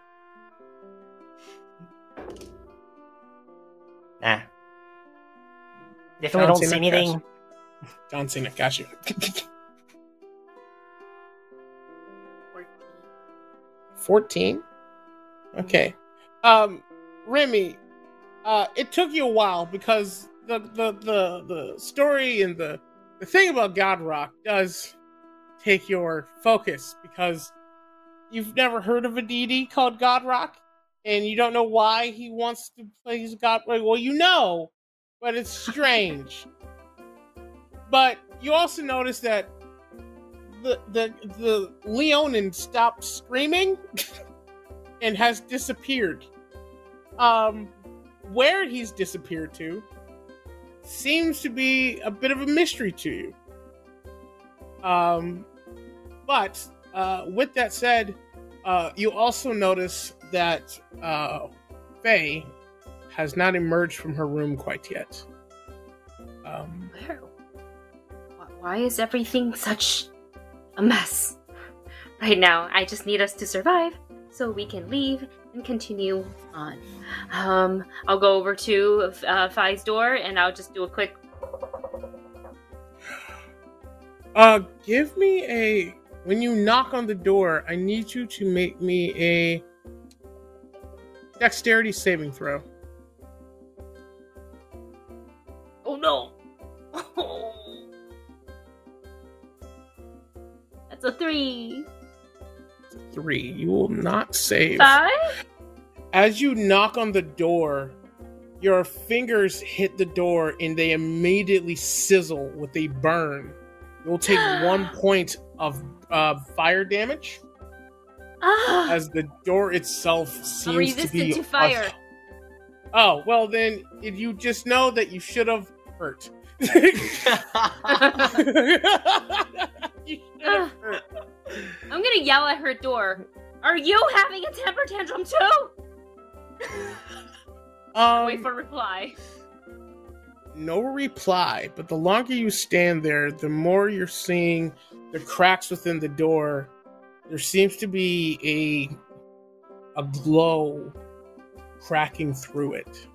Nah. Definitely don't see anything. John Cena, got you. Fourteen. Okay. Um, Remy, uh, it took you a while because the the the the story and the the thing about God Rock does take your focus because you've never heard of a deity called God Rock and you don't know why he wants to play his God. Well, you know, but it's strange. but you also notice that the the the Leonin stopped screaming and has disappeared. Um, where he's disappeared to seems to be a bit of a mystery to you. Um, but uh, with that said, uh, you also notice that uh, Faye has not emerged from her room quite yet. Um, Where? Why is everything such a mess right now? I just need us to survive so we can leave and continue on. Um, I'll go over to uh, Fi's door and I'll just do a quick. Uh, give me a. When you knock on the door, I need you to make me a dexterity saving throw. Oh no! a three. Three. You will not save. Five? As you knock on the door, your fingers hit the door and they immediately sizzle with a burn. You'll take one point of uh, fire damage Ah! as the door itself seems to be to fire. Oh well, then if you just know that you should have hurt. You should have hurt. I'm gonna yell at her door. Are you having a temper tantrum too? Oh wait Um, for reply. no reply, but the longer you stand there, the more you're seeing the cracks within the door. There seems to be a a glow cracking through it.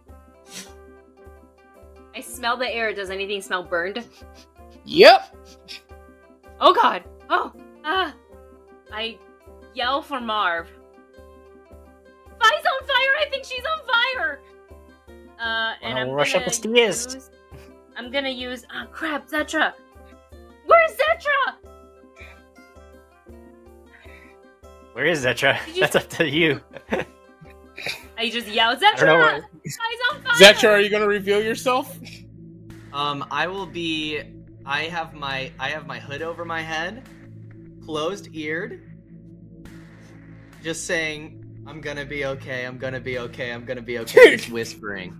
I smell the air. Does anything smell burned? Yep. Oh god. Oh. Ah. I yell for Marv. Fi's on fire. I think she's on fire. Uh, and I'll I'm rush up gonna the stairs. use- I'm gonna use. Oh crap, Zetra. Where's Zetra? Where is Zetra? Did you- That's up to you. I just yell, I don't know Zetra. where. Guy's on fire. Zetra, are you gonna reveal yourself? Um, I will be. I have my I have my hood over my head, closed eared, just saying, "I'm gonna be okay. I'm gonna be okay. I'm gonna be okay." just whispering.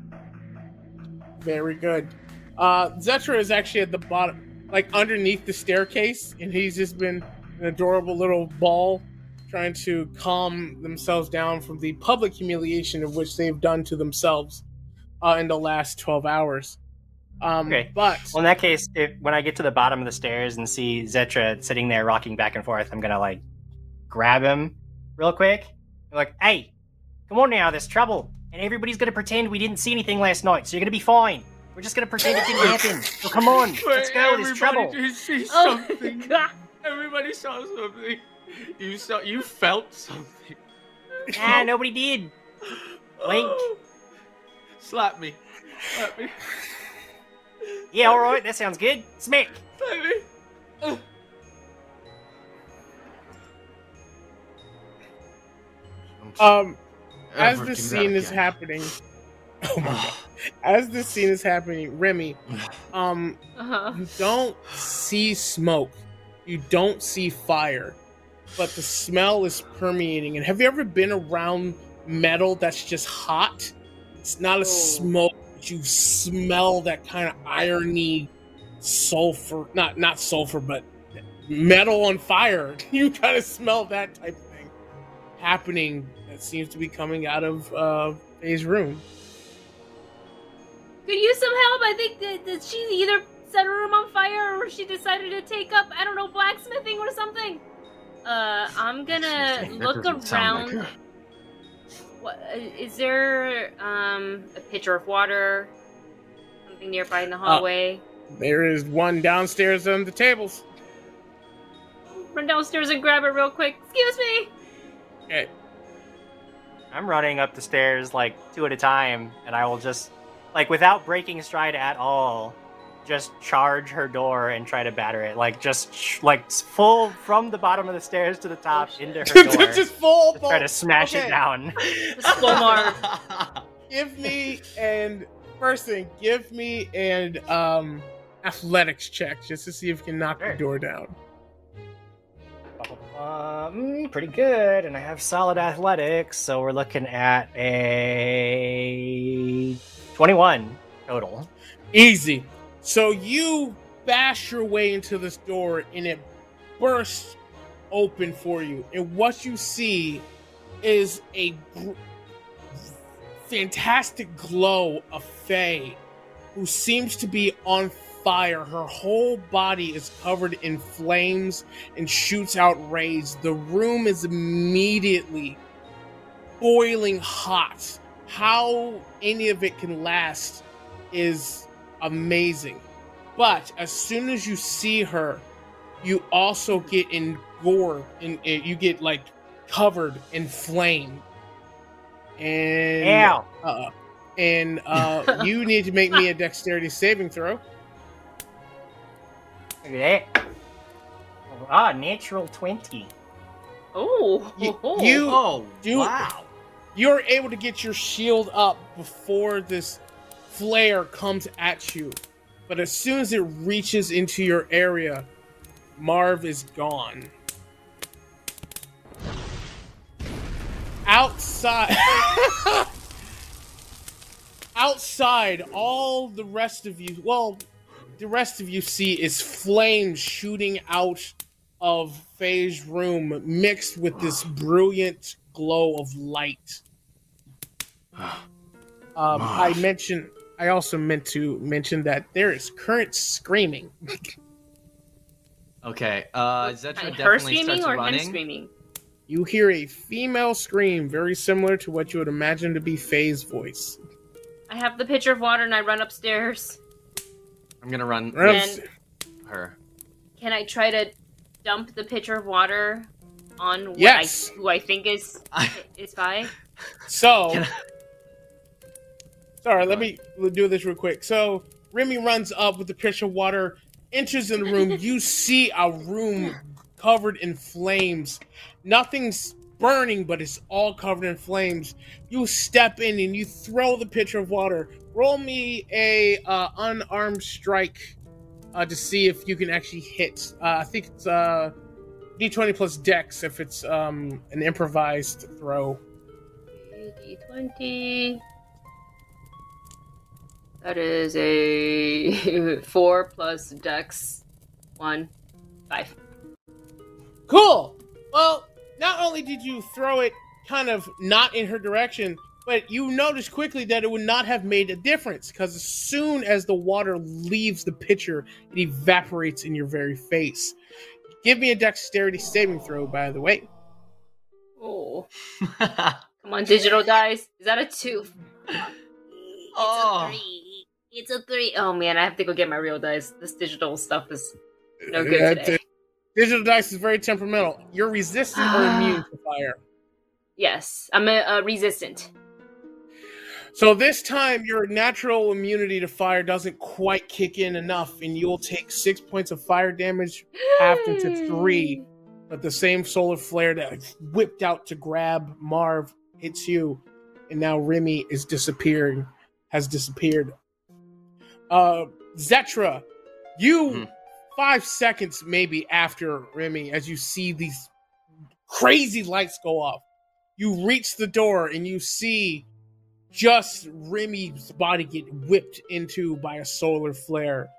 Very good. Uh, Zetra is actually at the bottom, like underneath the staircase, and he's just been an adorable little ball trying to calm themselves down from the public humiliation of which they've done to themselves uh, in the last 12 hours. Um, Okay. But Well, in that case, if, when I get to the bottom of the stairs and see Zetra sitting there rocking back and forth, I'm gonna like grab him real quick. I'm like, hey, come on now, there's trouble, and everybody's gonna pretend we didn't see anything last night, so you're gonna be fine. We're just gonna pretend it didn't happen. So come on, let's go. There's trouble. did see Oh my god. Everybody saw something. You saw. You felt something. Ah, nobody did. Wink. Slap me. Slap me. Yeah, all right, that sounds good. Smack. Slap me. um, as the scene is happening, oh my god, as the scene is happening, Remy, um, Uh-huh. you don't see smoke, you don't see fire, but the smell is permeating. And have you ever been around metal that's just hot? It's not a Oh. smoke, but you smell that kind of irony, sulfur, not not sulfur, but metal on fire. You kind of smell that type of thing happening that seems to be coming out of uh, Faye's room. Could use some help. I think that, that she either set her room on fire or she decided to take up, I don't know, blacksmithing or something. Uh, I'm gonna look doesn't like around. her. What uh, is there? Um, a pitcher of water, something nearby in the hallway. There is one downstairs on the tables. Run downstairs and grab it real quick. Excuse me. Okay. I'm running up the stairs like two at a time, and I will just, like, without breaking stride at all, just charge her door and try to batter it. Like, just sh- like full from the bottom of the stairs to the top Oh, into her door. just, just full. Just try to smash Okay. it down. Slow. Give me and first thing, give me and um athletics check just to see if you can knock Sure. the door down. Um, pretty good, and I have solid athletics, so we're looking at a 21 total. Easy. So you bash your way into this door and it bursts open for you. And what you see is a gr- fantastic glow of Faye who seems to be on fire. Her whole body is covered in flames and shoots out rays. The room is immediately boiling hot. How any of it can last is amazing. But as soon as you see her, you also get in gore and you get like covered in flame. And Ow! uh, and uh, you need to make me a dexterity saving throw. Look at that. Ah, natural 20. Oh, You- oh, you- oh You- wow! You're able to get your shield up before this flare comes at you. But as soon as it reaches into your area, Marv is gone. Outside. Outside, all the rest of you, well, the rest of you see is flames shooting out of Faye's room mixed with this brilliant glow of light. Um, I mentioned. I also meant to mention that there is current screaming. Okay, uh, Zetra her definitely screaming starts or him screaming? You hear a female scream, very similar to what you would imagine to be Faye's voice. I have the pitcher of water and I run upstairs. I'm gonna run Run And- her. Can I try to dump the pitcher of water on what Yes. I, who I think is is Fi? So, Can Sorry, let me do this real quick. So Remy runs up with the pitcher of water, enters in the room. you see a room covered in flames. Nothing's burning, but it's all covered in flames. You step in and you throw the pitcher of water. Roll me a uh, unarmed strike uh, to see if you can actually hit. Uh, I think it's uh, d20 plus dex if it's um, an improvised throw. D20. That is a 4 plus dex 1. 5. Cool! Well, not only did you throw it kind of not in her direction, but you noticed quickly that it would not have made a difference because as soon as the water leaves the pitcher, it evaporates in your very face. Give me a dexterity saving throw, by the way. Oh. Come on, digital dice. Is that a 2? Oh. It's a 3. It's a 3. Oh man, I have to go get my real dice. This digital stuff is no good today. it. Digital dice is very temperamental. You're resistant or ah. immune to fire. Yes, I'm a, a resistant. So this time, your natural immunity to fire doesn't quite kick in enough, and you'll take six points of fire damage, halved into three. But the same solar flare that whipped out to grab Marv hits you, and now Remy is disappearing, has disappeared. Uh, Zetra, you Hmm. five seconds maybe after Remy, as you see these crazy lights go off, you reach the door and you see just Remy's body get whipped into by a solar flare.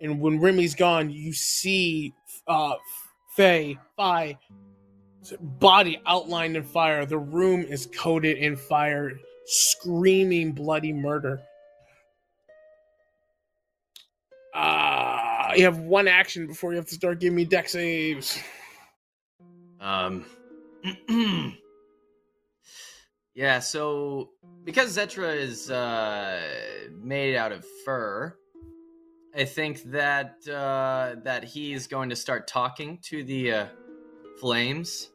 And when Remy's gone, you see uh Faye, Fi, body outlined in fire. The room is coated in fire, screaming bloody murder. Uh, you have one action before you have to start giving me dex saves. Um. yeah. So because Zetra is uh, made out of fur, I think that uh, that he's going to start talking to the uh, flames.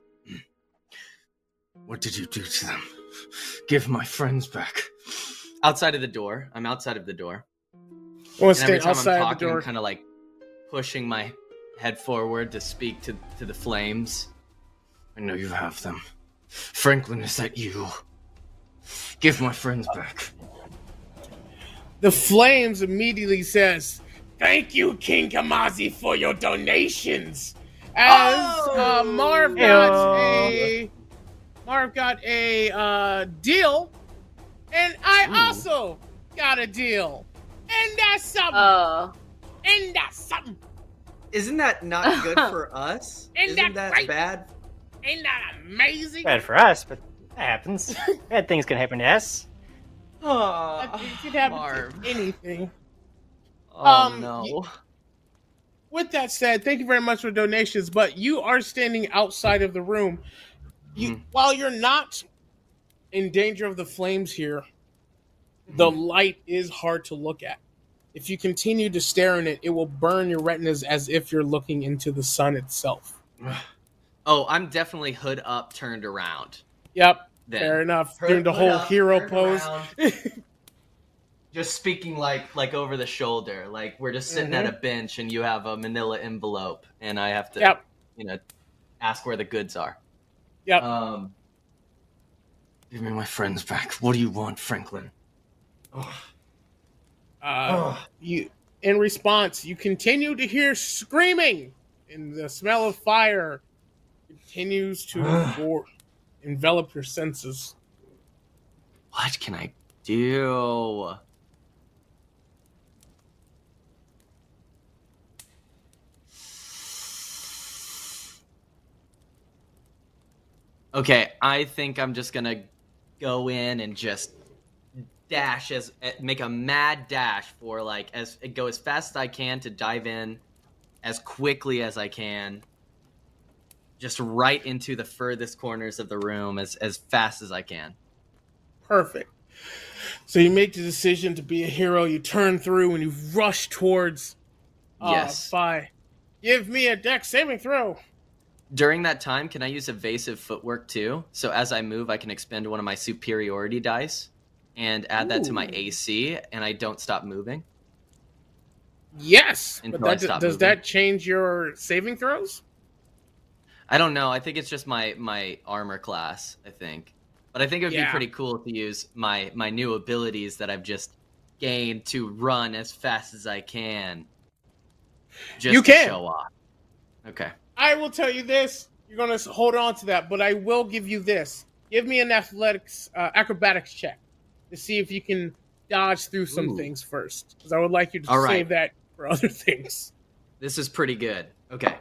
What did you do to them? Give my friends back. Outside of the door. I'm outside of the door. I want And every time I'm outside of the talking, door. I'm kind of like pushing my head forward to speak to to the flames. I know you have them. Franklin, is that you? Give my friends back. The Flames immediately says, "Thank you, King Kamazi, for your donations." As uh, Marv got a Marv got a uh, deal, and I also got a deal, and that's something. Oh. and that's something. Isn't that not good for us? Isn't Isn't that that great? bad? Ain't that amazing? Bad for us, but that happens. Bad things can happen to us. Oh, It could happen Marv. to anything. Oh Um, no. y- With that said, thank you very much for donations, but you are standing outside of the room. You, Mhm. While you're not in danger of the flames here, the light is hard to look at. If you continue to stare in it, it will burn your retinas as if you're looking into the sun itself. Oh, I'm definitely hood up, turned around. Yep, Then fair enough. Hood- Doing the whole up, hero pose. just speaking like like over the shoulder, like we're just sitting at a bench and you have a Manila envelope, and I have to, Yep, you know, ask where the goods are. yep. Um, Give me my friends back. What do you want, Franklin? Uh, you in response you continue to hear screaming and the smell of fire continues to envelop your senses. What can I do? Okay, I think I'm just gonna go in and just dash as eh, make a mad dash for like as it go as fast as I can to dive in as quickly as I can. Just right into the furthest corners of the room as as fast as I can. perfect so you make the decision to be a hero you turn through and you rush towards uh, Yes. Phi. give me a dex saving throw During that time, can I use evasive footwork too? So as I move, I can expend one of my superiority dice. And add that to my AC, and I don't stop moving. Yes, but that, does moving. that change your saving throws? I don't know. I think it's just my my armor class. I think, but I think it would Yeah. be pretty cool to use my my new abilities that I've just gained to run as fast as I can. Just You can. show off. Okay. I will tell you this. You're gonna hold on to that, but I will give you this. Give me an athletics uh, acrobatics check to see if you can dodge through some Ooh. things first, because I would like you to right. save that for other things. This is pretty good. Okay.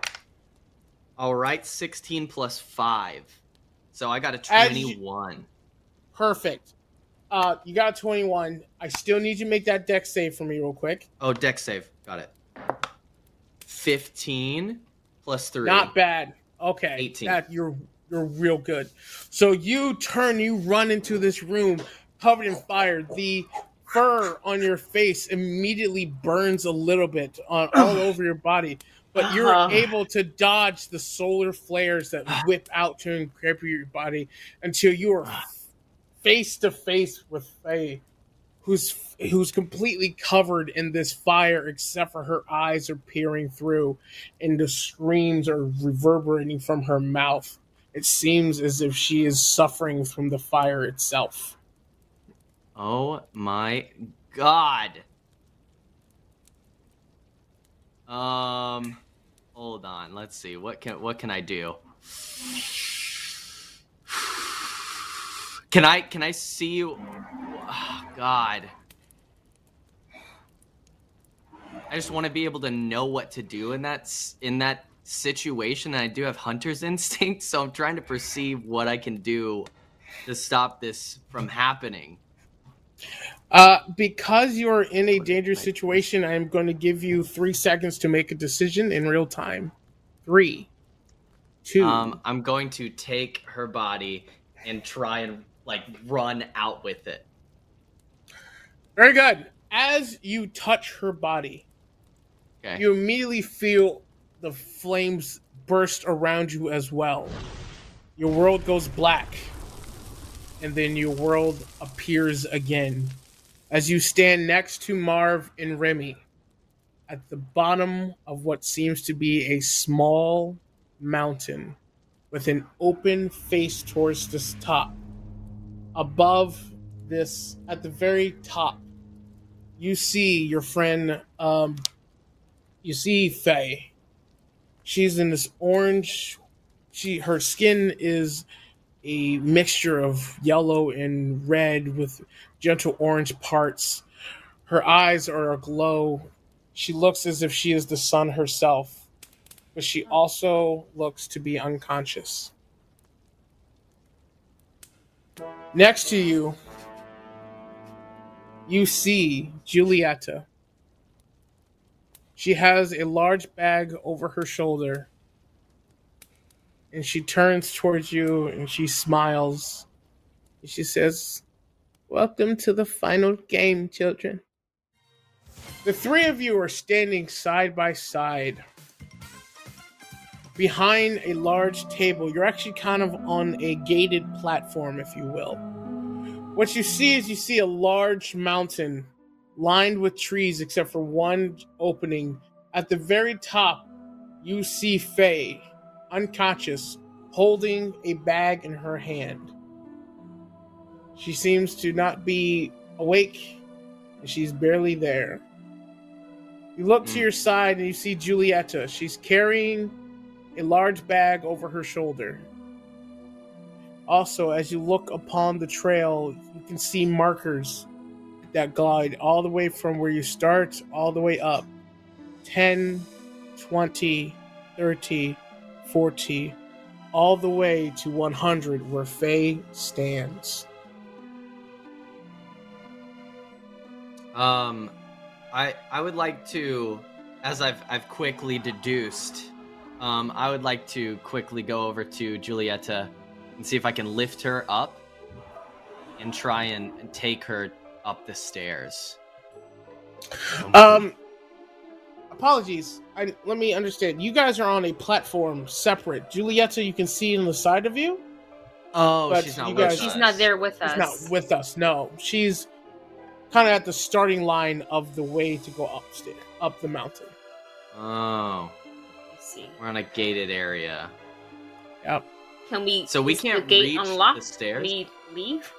All right, 16 plus 5. So I got a As you- 21. Perfect. Uh, you got a 21. I still need you to make that dex save for me real quick. Oh, dex save. Got it. 15 plus 3. Not bad. Okay. 18. That you're you're real good. So you turn, you run into this room covered in fire. The fur on your face immediately burns a little bit on all over your body, but you're Uh-huh. able to dodge the solar flares that whip out to encrap your body until you are face to face with Faye, who's who's completely covered in this fire except for her eyes are peering through and the screams are reverberating from her mouth. It seems as if she is suffering from the fire itself. Oh my god. Um hold on. Let's see. What can what can I do? Can I can I see you? Oh, god. I just want to be able to know what to do in that in that situation. And I do have hunter's instinct, so I'm trying to perceive what I can do to stop this from happening. Uh, because you're in a dangerous situation, I'm going to give you three seconds to make a decision in real time. Three, two. Um, I'm going to take her body and try and like run out with it. Very good. As you touch her body, Okay. you immediately feel the flames burst around you as well. Your world goes black, and then your world appears again as you stand next to Marv and Remy at the bottom of what seems to be a small mountain with an open face towards the top. Above this, at the very top, you see your friend um, you see Faye. She's in this orange. She her skin is a mixture of yellow and red with gentle orange parts. Her eyes are aglow. She looks as if she is the sun herself, but she also looks to be unconscious. Next to you, you see Julieta. She has a large bag over her shoulder. And she turns towards you and she smiles. And she says, Welcome to the final game, children. The three of you are standing side by side behind a large table. You're actually kind of on a gated platform, if you will. What you see is you see a large mountain lined with trees except for one opening. At the very top, you see Faye, unconscious, holding a bag in her hand. She seems to not be awake, and she's barely there. You look to Hmm. your side and you see Julieta. She's carrying a large bag over her shoulder. Also, as you look upon the trail, you can see markers that glide all the way from where you start all the way up 10, 20, 30, 40, all the way to 100 where Faye stands. Um, I I would like to, as I've I've quickly deduced, um, I would like to quickly go over to Julieta and see if I can lift her up and try and, and take her up the stairs. Um, apologies. I, let me understand. You guys are on a platform separate. Julieta, you can see in the side of you. Oh, But she's not with guys- us. She's not there with She's us. not with us. No, she's kind of at the starting line of the way to go upstairs, up the mountain. Oh, I see. we're on a gated area. Yep. Can we? So we can't the gate reach unlocked? the stairs? We leave.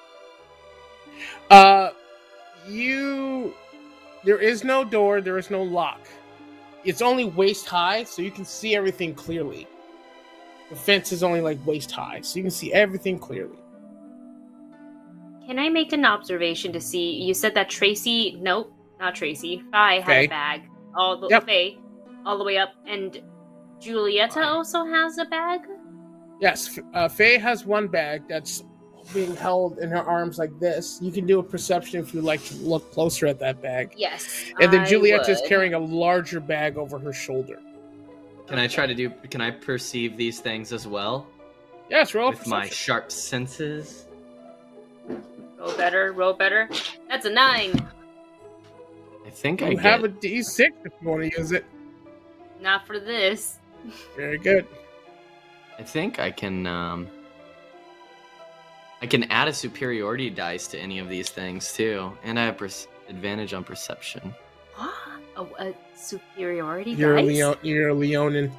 Uh, you. There is no door. There is no lock. It's only waist high, so you can see everything clearly. The fence is only like waist high, so you can see everything clearly. Can I make an observation to see? You said that Tracy, nope, not Tracy. Fi had Faye. a bag all the Yep. Faye, all the way up, and Julieta also has a bag. Yes, uh, Faye has one bag that's being held in her arms like this. You can do a perception if you like to look closer at that bag. Yes, And then I Juliet is would. carrying a larger bag over her shoulder. Can I try to do? Can I perceive these things as well Yes, roll a with my perception. sharp senses? Roll better, roll better. That's a nine. I think I You get. have a D6 if you want to use it. Not for this. Very good. I think I can. Um, I can add a superiority dice to any of these things too, and I have per- advantage on perception. a, a superiority You're a dice? Leo- you're a Leonin.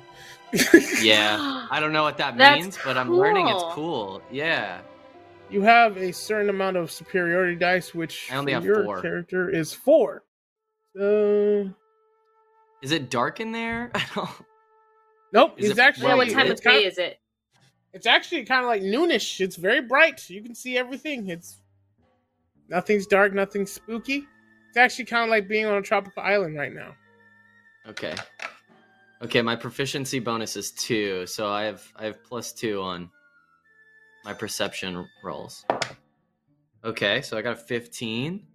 Yeah, I don't know what that That's means, but I'm learning it's cool. cool. Yeah. You have a certain amount of superiority dice, which I only for have your four. character is four. So Is it dark in there? I don't. nope, Is it's it actually Yeah, what Right, time of it's, kind day is it? It's actually kind of like noonish. It's very bright. You can see everything. It's nothing's dark, nothing's spooky. It's actually kind of like being on a tropical island right now. Okay. Okay, my proficiency bonus is two, so I have I have plus two on my perception rolls. Okay, so I got a fifteen.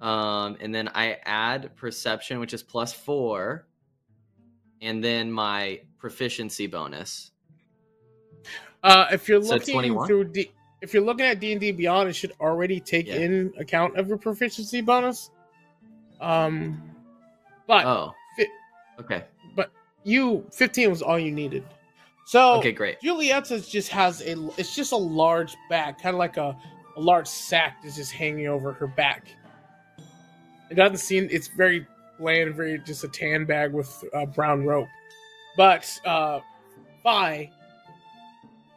Um, and then I add perception, which is plus four, and then my proficiency bonus. Uh, if you're So looking 21? through D, if you're looking at D and D Beyond, it should already take Yeah. in account of your proficiency bonus. Um, but Oh. fi- Okay. But you 15 was all you needed. So Okay, great. Julieta's just has a it's just a large bag, kind of like a, a large sack that's just hanging over her back. It doesn't seem it's very bland, very just a tan bag with uh, brown rope. But uh Vi,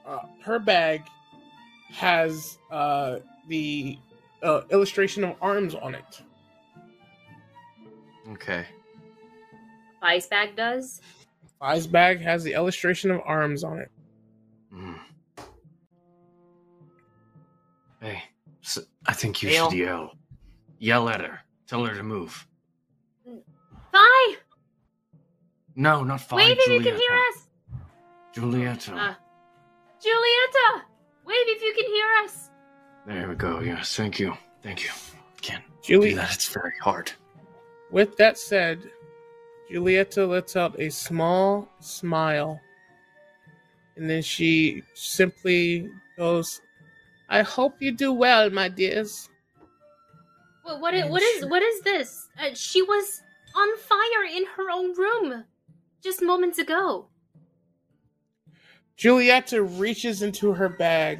uh, her bag has uh the uh, illustration of arms on it. Okay. Vi's bag does. Vi's bag has the illustration of arms on it. Mm. Hey, I think you Dale? should yell. Yell at her. Tell her to move. Vi, No, not fine. Wait, if you can hear us. Julieta. Uh, Julieta, wave if you can hear us. There we go. Yes, thank you. Thank you. Can't Julie, do that. It's very hard. With that said, Julieta lets out a small smile. And then she simply goes, I hope you do well, my dears. What what, i- I'm what is sure- what is this? Uh, she was on fire in her own room just moments ago. Julieta reaches into her bag.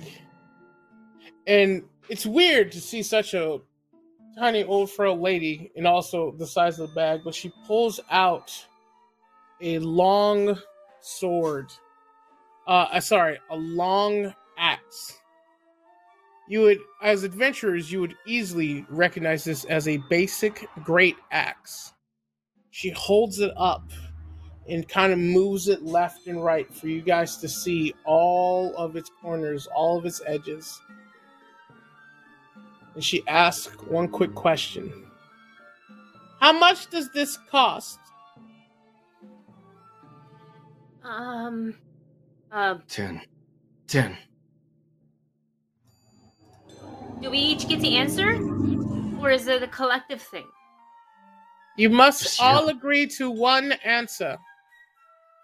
And it's weird to see such a tiny old frail lady and also the size of the bag, but she pulls out a long sword. Uh, uh, sorry, a long axe. You would, as adventurers, you would easily recognize this as a basic great axe. She holds it up and kind of moves it left and right for you guys to see all of its corners, all of its edges. And she asks one quick question How much does this cost? Um, uh, Ten. Ten. do we each get the answer, or is it a collective thing? You must all agree to one answer.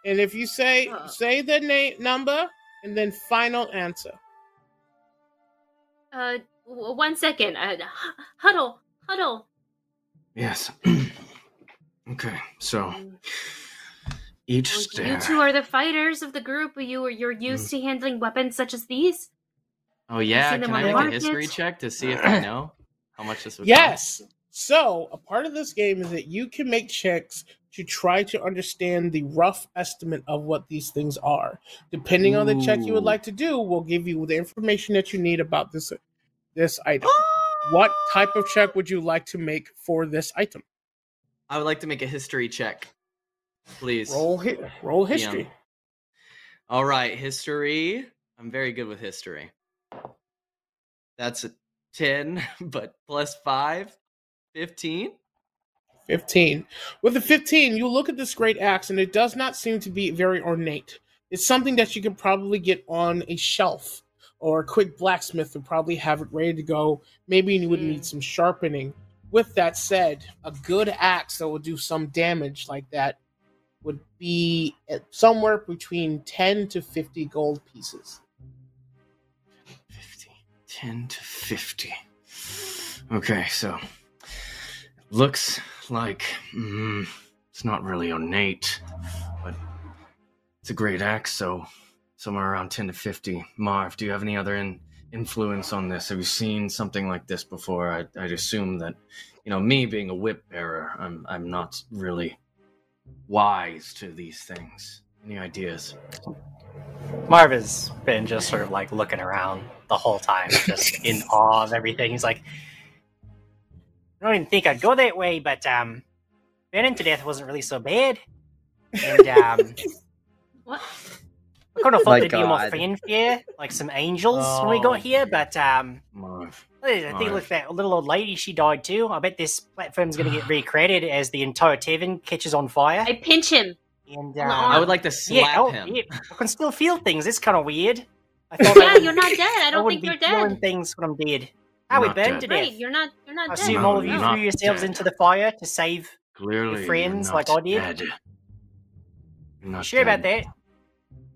And if you say Huh. say the name number and then final answer. Uh, w- one second. Uh, h- huddle, huddle. Yes. okay, so each Well, stair. You two are the fighters of the group. You are you're used to handling weapons such as these. Oh yeah, seen them can I the make a history check to see if I know how much this would Yes. So, a part of this game is that you can make checks to try to understand the rough estimate of what these things are. Depending on the check you would like to do, will give you the information that you need about this this item. what ah! type of check would you like to make for this item? I would like to make a history check, please. Roll hit. Roll history. All right, history. I'm very good with history. That's a 10, but plus 5, 15. 15. With the 15, you look at this great axe and it does not seem to be very ornate. It's something that you could probably get on a shelf, or a quick blacksmith would probably have it ready to go. Maybe you would need Mm. some sharpening. With that said, a good axe that will do some damage like that would be at somewhere between 10 to 50 gold pieces. 50. 10 to 50. Okay, so looks like mm, it's not really ornate, but it's a great axe, so somewhere around 10 to 50. Marv, do you have any other in, influence on this? Have you seen something like this before? I, I'd assume that, you know, me being a whip bearer, I'm, I'm not really wise to these things. Any ideas? Marv has been just sort of like looking around the whole time, just in awe of everything. He's like, I don't even think I'd go that way, but um, burning to death wasn't really so bad. And um, What? I kind of thought My there'd be more God. fanfare, like some angels when we Oh. got here, but um, Marv. I think Marv. look that little old lady, she died too. I bet this platform's going to get recreated as the entire tavern catches on fire. I pinch him. And on uh, arm. I would like to slap yeah, oh, him. yeah, I can still feel things. It's kind of weird. I thought I Yeah, would- you're not dead. I don't wouldn't think you're be feeling dead. things when I'm dead. How we burned dead. to Right, you're not. You're not I assume No, all of you threw yourselves dead. into the fire to save. Clearly, friends like I did? dead. You're not sure about that?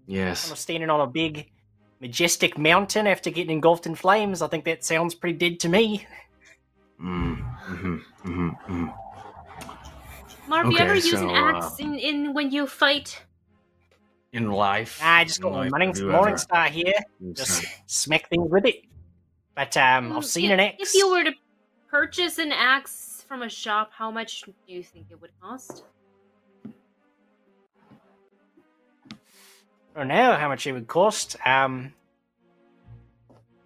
Yes. I'm standing on a big, majestic mountain after getting engulfed in flames. I think that sounds pretty dead to me. Mm, hmm hmm hmm Marv, you Okay, ever use an axe uh, in, in when you fight? In life, Nah, I just got my have Morning ever Star here. Just smack things with it. But um, Mm, I've seen if, an axe. If you were to purchase an axe from a shop, how much do you think it would cost? I don't know how much it would cost. Um,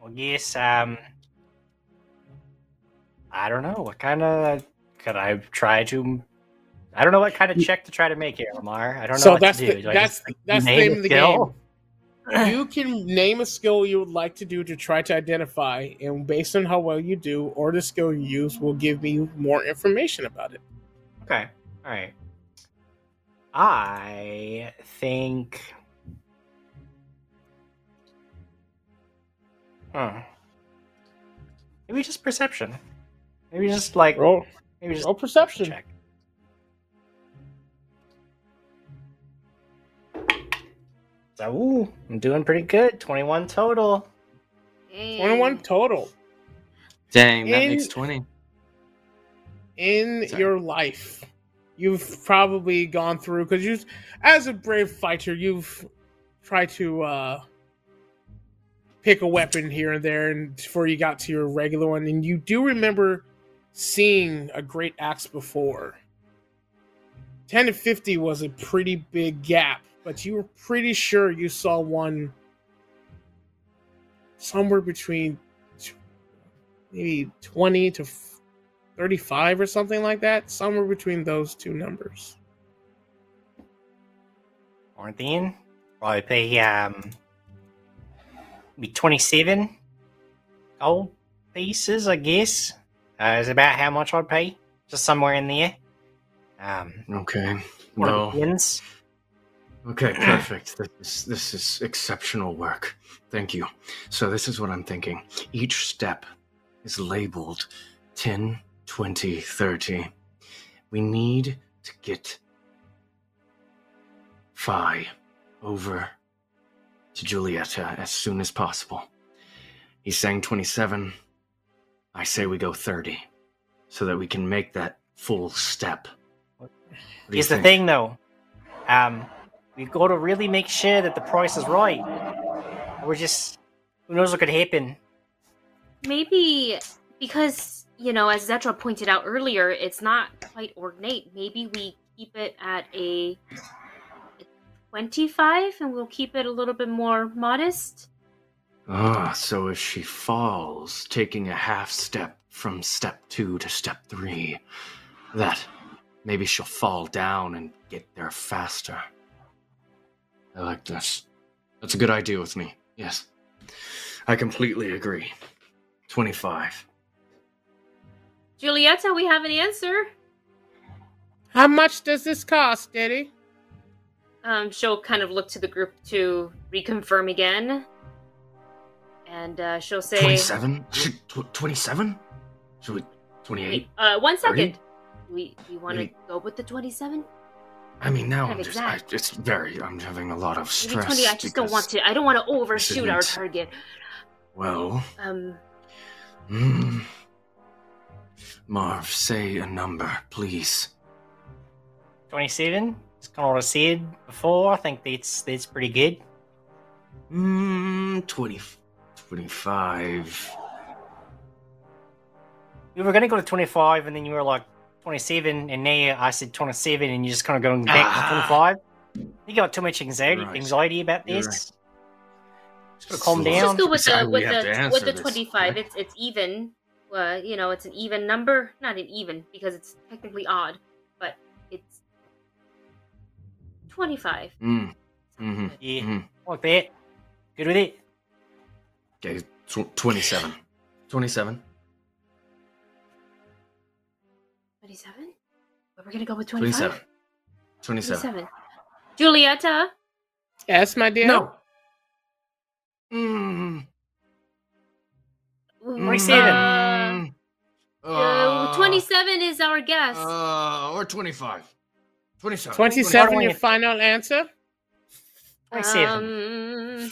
I guess um, I don't know what kind of could I try to. I don't know what kind of check to try to make here, Lemar. I don't know So what that's to do. the, Do I that's just, like, that's the name name of the skill? game. you can name a skill you would like to do to try to identify, and based on how well you do or the skill you use, will give me more information about it. Okay. All right. I think. Hmm. Maybe just perception. Maybe just like Roll, maybe just roll perception. check. So ooh, I'm doing pretty good. Twenty-one total. Hey. Twenty-one total Dang, that In- makes 20. in Sorry. your life. You've probably gone through because you, as a brave fighter, you've tried to uh, pick a weapon here and there, and before you got to your regular one, and you do remember seeing a great axe before. Ten to fifty was a pretty big gap, but you were pretty sure you saw one somewhere between maybe twenty to 35 or something like that somewhere between those two numbers Orthian. Probably pay um be twenty-seven gold pieces, I guess. Uh, is about how much I'd pay. Just somewhere in there. Um, Okay. one No. Of the ends. Okay, perfect. This is, this is exceptional work. Thank you. So, this is what I'm thinking. Each step is labeled 10, 20, 30. We need to get Phi over to Julieta as soon as possible. He's saying 27. I say we go 30 so that we can make that full step. Here's the thing, though. Um, we've got to really make sure that the price is right. We're just Who knows what could happen? Maybe because, you know, as Zetra pointed out earlier, it's not quite ornate. Maybe we keep it at a 25 and we'll keep it a little bit more modest. Ah, so if she falls, taking a half step from step two to step three, that maybe she'll fall down and get there faster. I like this. That's a good idea with me. Yes. I completely agree. 25. Julieta, we have an answer. How much does this cost, Daddy? Um, she'll kind of look to the group to reconfirm again. And uh, she'll say, 27? 27? Should we. 28? Uh, one second. Thirty? We, we want to go with the 27? I mean, now I'm just, I, it's very. I'm having a lot of Maybe stress. 20. I just don't want to. I don't want to overshoot our target. Well. Um, Hmm. Marv, say a number, please. 27. It's kind of what I said before. I think that's that's pretty good. Hmm, 20, 25. We were going to go to 25, and then you were like 27, and now I said 27, and you're just kind of going back Ah. to 25. You got too much anxiety, Right. anxiety about You're this. Just gotta calm Slow. let's down. just go with the with the with the 25. right? It's it's even. Uh, you know, it's an even number. Not an even because it's technically odd, but it's 25. Mm. Mm-hmm. Yeah, mm like that. Good with it. Okay, tw- 27. 27. 27? But we're gonna go with 25. 27. 27. 27. Julieta, Yes, my dear. No. Mm. 27. Uh, uh, 27 is our guess. Uh, or 25. 27. 27 Twenty- your final answer? 27. Um,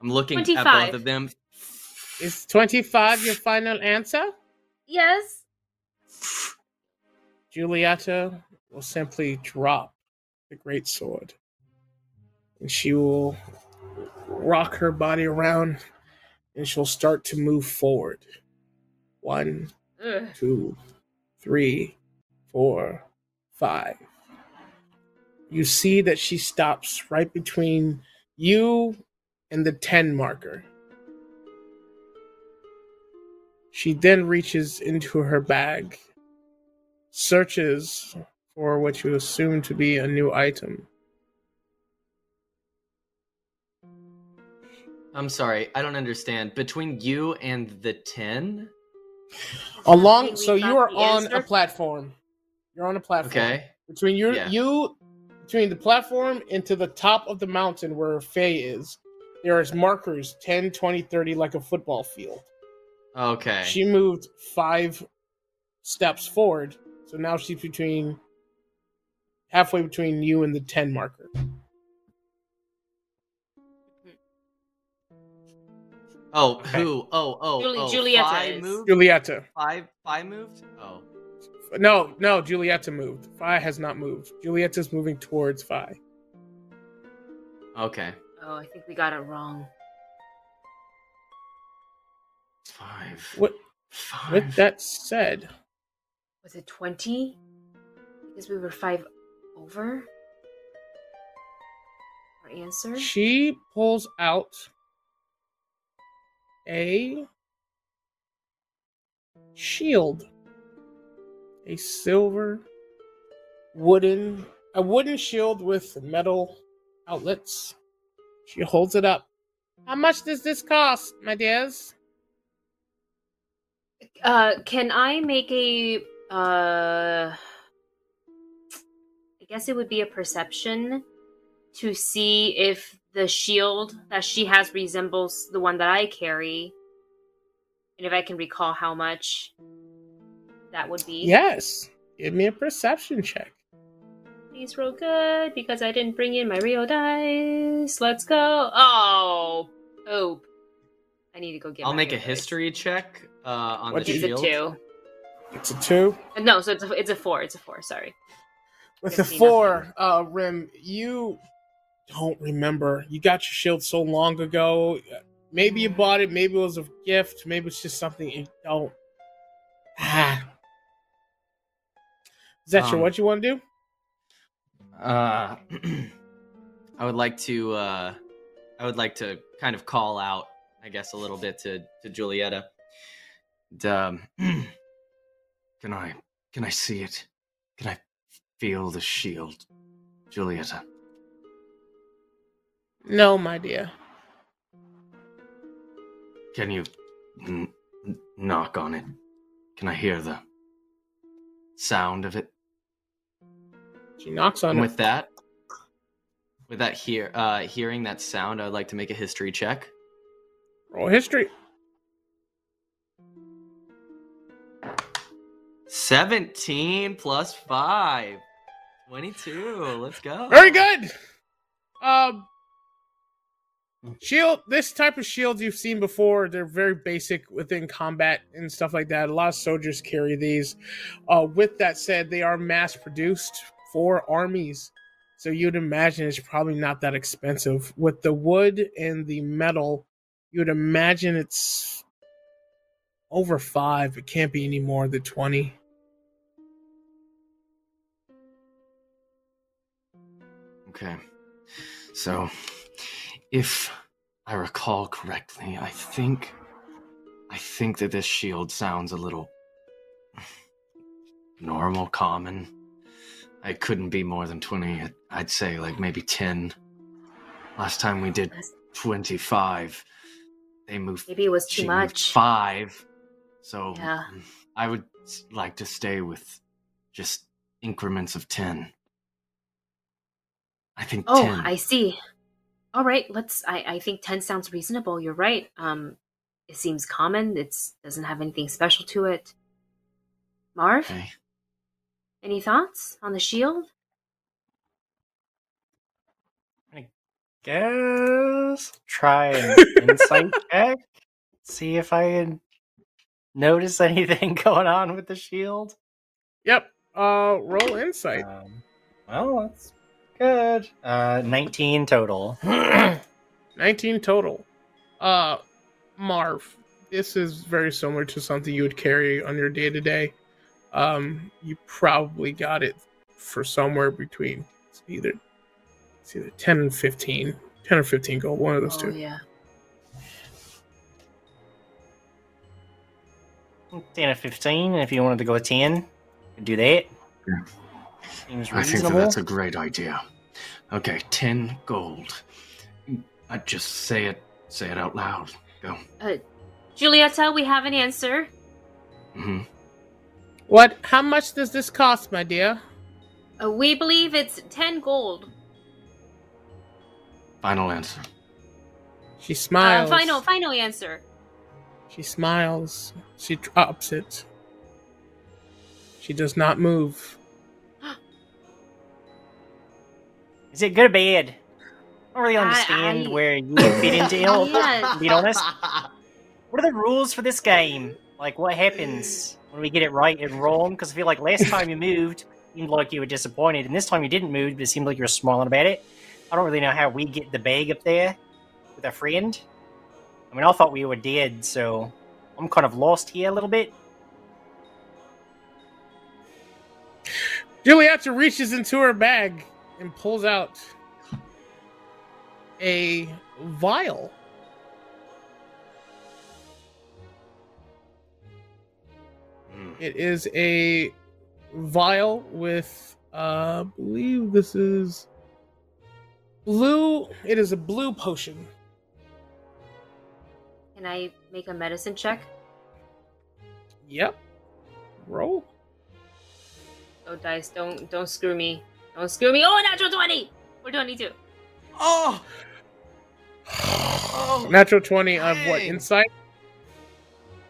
I'm looking at both of them. Is 25 your final answer? yes. Julieta will simply drop the great sword. And she will rock her body around and she'll start to move forward. One, Ugh. two, three, four, five. You see that she stops right between you and the 10 marker. She then reaches into her bag, searches for what you assume to be a new item. I'm sorry, I don't understand. Between you and the 10? Along, we so you are on answer? a platform. You're on a platform. Okay. Between you, Yeah. you, between the platform and to the top of the mountain where Faye is, there is markers 10, 20, 30 like a football field. Okay. She moved five steps forward, so now she's between halfway between you and the 10 marker. Oh, Okay. who? Oh, oh, oh Juli- oh. Julieta Phi is. moved? Julieta. Five, five moved? Oh. No, no, Julieta moved. Phi has not moved. Julieta's moving towards Phi. Okay. Oh, I think we got it wrong. Five. What- Five. With that said, Was it 20? Because we were five over? Our answer? she pulls out a shield. A silver wooden a wooden shield with metal outlets. She holds it up. How much does this cost, my dears? Uh, can I make a, uh, I guess it would be a perception to see if the shield that she has resembles the one that I carry. And if I can recall how much that would be. Yes. Give me a perception check. Please roll good because I didn't bring in my real dice. Let's go. Oh, poop. I need to go get I'll my make a Rio dice. history check uh, on What the It's a two. It's a two. No, so it's a, it's a four. It's a four. Sorry. With Gives the four uh, rim, you don't remember. You got your shield so long ago. Maybe you bought it. Maybe it was a gift. Maybe it's just something you don't. Ah. Is that your Um, what you want to do? Uh, I would like to. Uh, I would like to kind of call out, I guess, a little bit to to Julieta. And, um, Can I can I see it? Can I feel the shield? Julieta. No, my dear. Can you n- knock on it? Can I hear the sound of it? She knocks on and it. with that, with that hear, uh, hearing that sound, I would like to make a history check. Roll history. 17 plus 5. 22. Let's go. Very good. Um, shield. This type of shields you've seen before. They're very basic within combat and stuff like that. A lot of soldiers carry these. Uh, with that said, they are mass produced for armies, so you'd imagine it's probably not that expensive. With the wood and the metal, you'd imagine it's over five. It can't be any more than twenty. Okay. So, if I recall correctly, I think I think that this shield sounds a little normal, common. I couldn't be more than 20. I'd say like maybe 10. Last time we did 25. They moved Maybe it was too much. 5. So, Yeah. I would like to stay with just increments of 10. I think Oh, 10. I see. All right, let's. I I think ten sounds reasonable. You're right. Um, it seems common. It doesn't have anything special to it. Marv, Okay. any thoughts on the shield? I guess try an insight check. See if I can notice anything going on with the shield. Yep. Uh, roll insight. Um, well, that's good. Uh, 19 total. 19 total. Uh, Marv, this is very similar to something you would carry on your day to day. Um, you probably got it for somewhere between it's either it's either 10 and 15, 10 or 15 gold, one of those oh two. yeah. 10 or 15, if you wanted to go with 10, do that. Yeah. Seems I think that that's a great idea. Okay, 10 gold. I just say it say it out loud. Go. Uh, Julieta, we have an answer. hmm What? How much does this cost, my dear? Uh, we believe it's ten gold. Final answer. She Uh, smiles. final, final answer. She smiles. She drops it. She does not move. Is it good or bad? I don't really understand I- where you fit into it. Yeah. To be honest, what are the rules for this game? Like, what happens when we get it right and wrong? Because I feel like last time you moved, it seemed like you were disappointed, and this time you didn't move, but it seemed like you were smiling about it. I don't really know how we get the bag up there with a friend. I mean, I thought we were dead, so I'm kind of lost here a little bit. Julieta reaches into her bag and pulls out a vial. Mm. It is a vial with, uh, I believe this is blue. It is a blue potion. Can I make a medicine check? Yep. Roll. Oh, dice, don't don't screw me. Don't screw me. Oh, natural twenty. We're twenty-two. Oh! Oh! Natural 20 of what? Insight?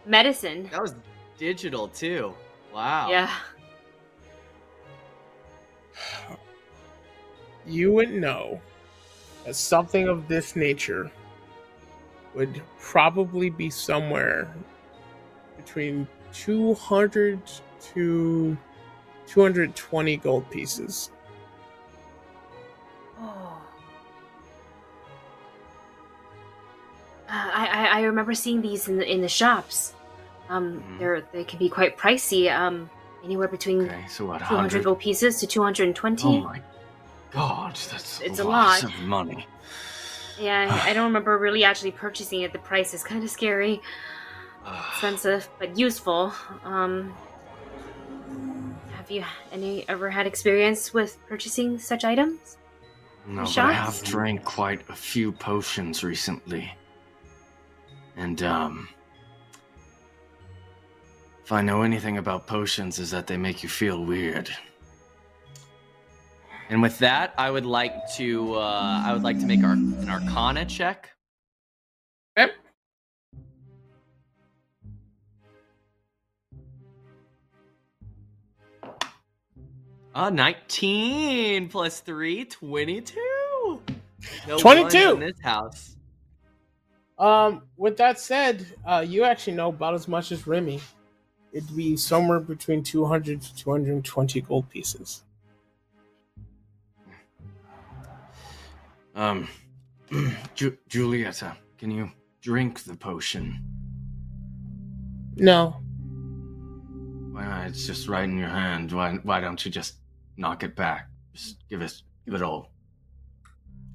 Medicine. That was digital too. Wow. Yeah. You would know that something of this nature would probably be somewhere between 200 to 220 gold pieces. Oh. I, I I remember seeing these in the in the shops. Um, Mhm. they're they can be quite pricey. Um, anywhere between Okay, so what? 200 gold pieces to 220. Oh my god, that's It's a lot. of money. Yeah, I- I don't remember really actually purchasing it. The price is kind of scary, expensive, but useful. Um, have you any ever had experience with purchasing such items? No, but I have drank quite a few potions recently. And, um. If I know anything about potions, is that they make you feel weird. And with that, I would like to uh, I would like to make our an Arcana check. Uh, 19 plus 3, 22. No 22. in this house. Um, with that said, uh, you actually know about as much as Remy. It'd be somewhere between 200 to 220 gold pieces. Um. Ju- Julieta, can you drink the potion? No, Why not? It's just right in your hand. Why, why don't you just knock it back? Just give us give it all.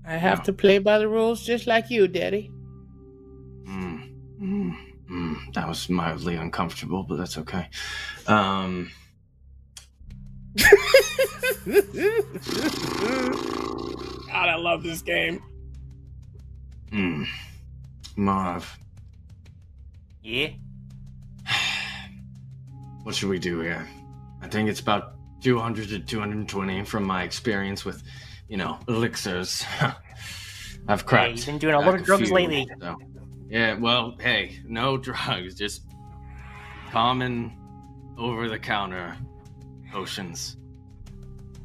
I have No. to play by the rules just like you, Daddy. Mm, mm, mm. That was mildly uncomfortable, but that's okay. Um, God, I love this game. mm. Marv, Yeah. what should we do here? I think it's about 200 to 220 from my experience with, you know, elixirs. I've cracked. you've been doing a lot of drugs few, lately. so- Yeah, well, hey, no drugs, just common over the counter potions.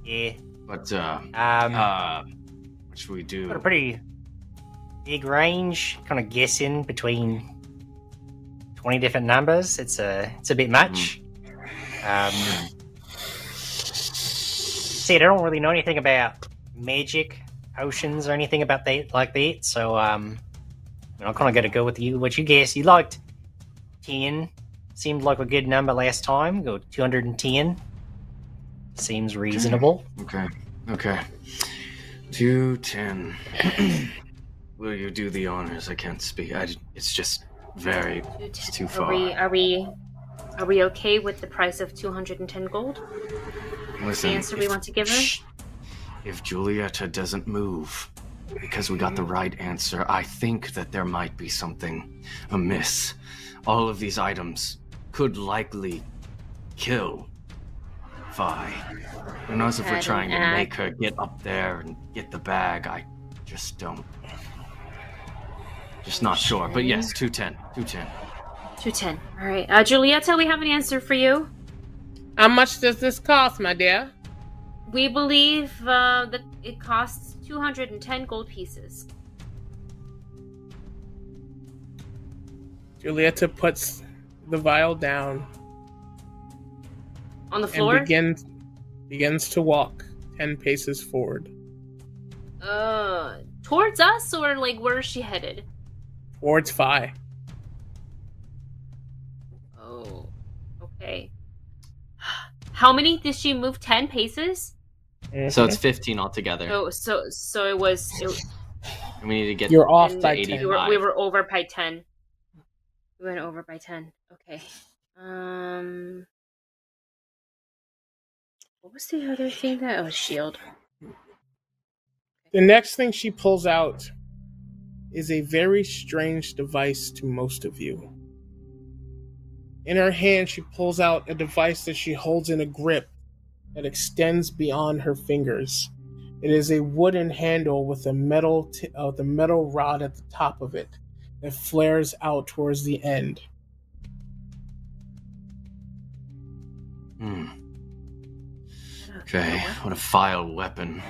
Yeah. But, uh, Um, uh, what should we do? got a pretty big range. Kind of guessing between twenty different numbers. It's a it's a bit much. Um, see, I don't really know anything about magic potions or anything about that like that. So um, I'm kind of going to go with you. What you guess? You liked ten. Seemed like a good number last time. Go two hundred and ten. Seems reasonable. Okay, okay. 210. Will you do the honors? I can't speak. I, it's just very. It's too far. Are we far. are we are we okay with the price of 210 gold? Listen. the answer we if- want to give her? Shh. If Julieta doesn't move because we got the right answer, I think that there might be something amiss. All of these items could likely kill Vi. Who knows if we're trying to make her get up there and get the bag? I just don't. Just not sure. But yes, 210. 210. 210. All right. Uh, Julieta, we have an answer for you. How much does this cost, my dear? We believe uh, that it costs 210 gold pieces. Julieta puts the vial down On the floor? and begins begins to walk ten paces forward Uh, towards us, or like where is she headed? towards Phi. Oh, okay. How many did she move? 10 paces? So it's 15 altogether. So, so, so it was. It, And we need to get You're off and by to we, 10. were, we were over by 10. We went over by 10. Okay. Um. What was the other thing that? Oh, shield. The next thing she pulls out is a very strange device to most of you. In her hand, she pulls out a device that she holds in a grip that extends beyond her fingers. It is a wooden handle with a metal t- uh, with a metal rod at the top of it that flares out towards the end. Hmm. Okay, what a vile weapon.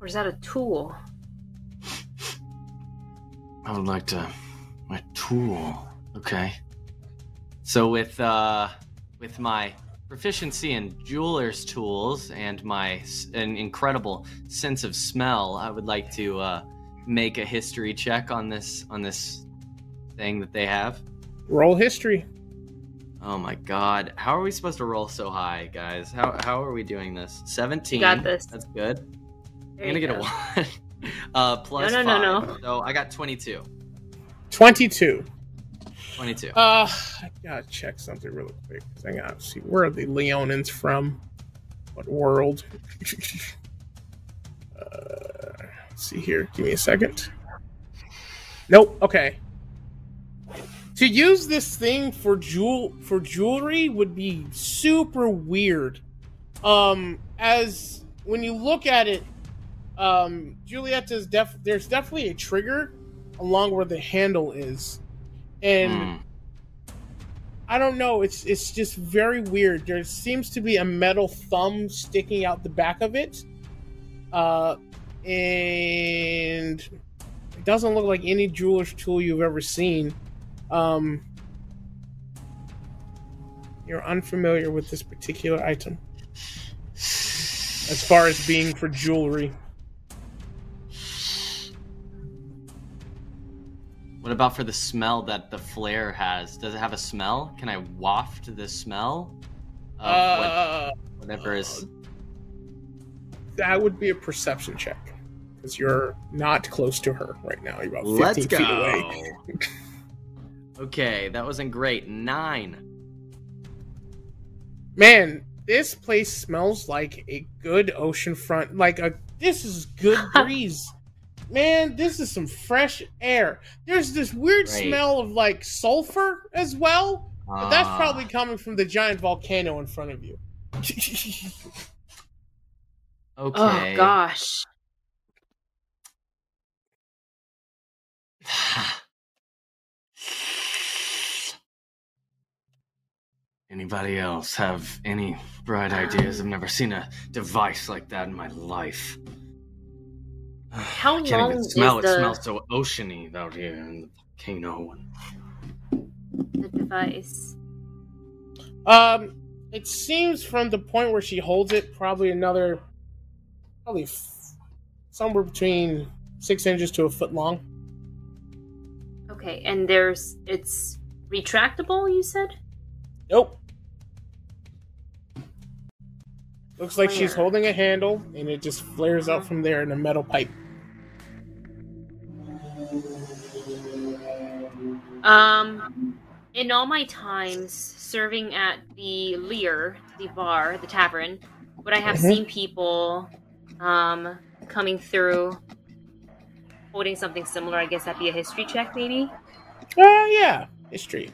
Or is that a tool? I would like to. My tool. Okay. So with uh with my proficiency in jeweler's tools and my s- an incredible sense of smell, I would like to uh make a history check on this on this thing that they have? Roll history. Oh my god. How are we supposed to roll so high, guys? How how are we doing this? 17. got this. That's good. There I'm gonna get go. a one. uh plus No, no, no, five. So I got 22. 22. 22. Uh, I gotta check something really quick. I gotta see where are the Leonins from? What world? uh, let's see here. Give me a second. Nope. Okay. To use this thing for jewel for jewelry would be super weird. Um, as when you look at it, um, Julieta's def there's definitely a trigger along where the handle is, and. Hmm. I don't know. It's it's just very weird. There seems to be a metal thumb sticking out the back of it, uh, and it doesn't look like any jeweler's tool you've ever seen. Um, you're unfamiliar with this particular item as far as being for jewelry. What about for the smell that the flare has? Does it have a smell? Can I waft the smell of what, Uh, whatever is? that would be a perception check because you're not close to her right now. You're about 15 Let's feet away. go. okay, that wasn't great. Nine. Man, this place smells like a good oceanfront. Like a this is good breeze. Man, this is some fresh air. There's this weird Great. smell of like sulfur as well. But that's Ah. probably coming from the giant volcano in front of you. okay. Oh gosh. Anybody else have any bright ideas? I've never seen a device like that in my life. How I can't long even is smell. It smells so oceany out here in the volcano. The device. um, it seems from the point where she holds it, probably another, probably f- somewhere between six inches to a foot long. Okay, and there's it's retractable. You said. Nope. Looks like she's holding a handle, and it just flares out from there in a metal pipe. Um, in all my times serving at the Lear, the bar, the tavern, would I have Mhm. seen people um coming through holding something similar? I guess that'd be a history check, maybe. Uh, yeah, history.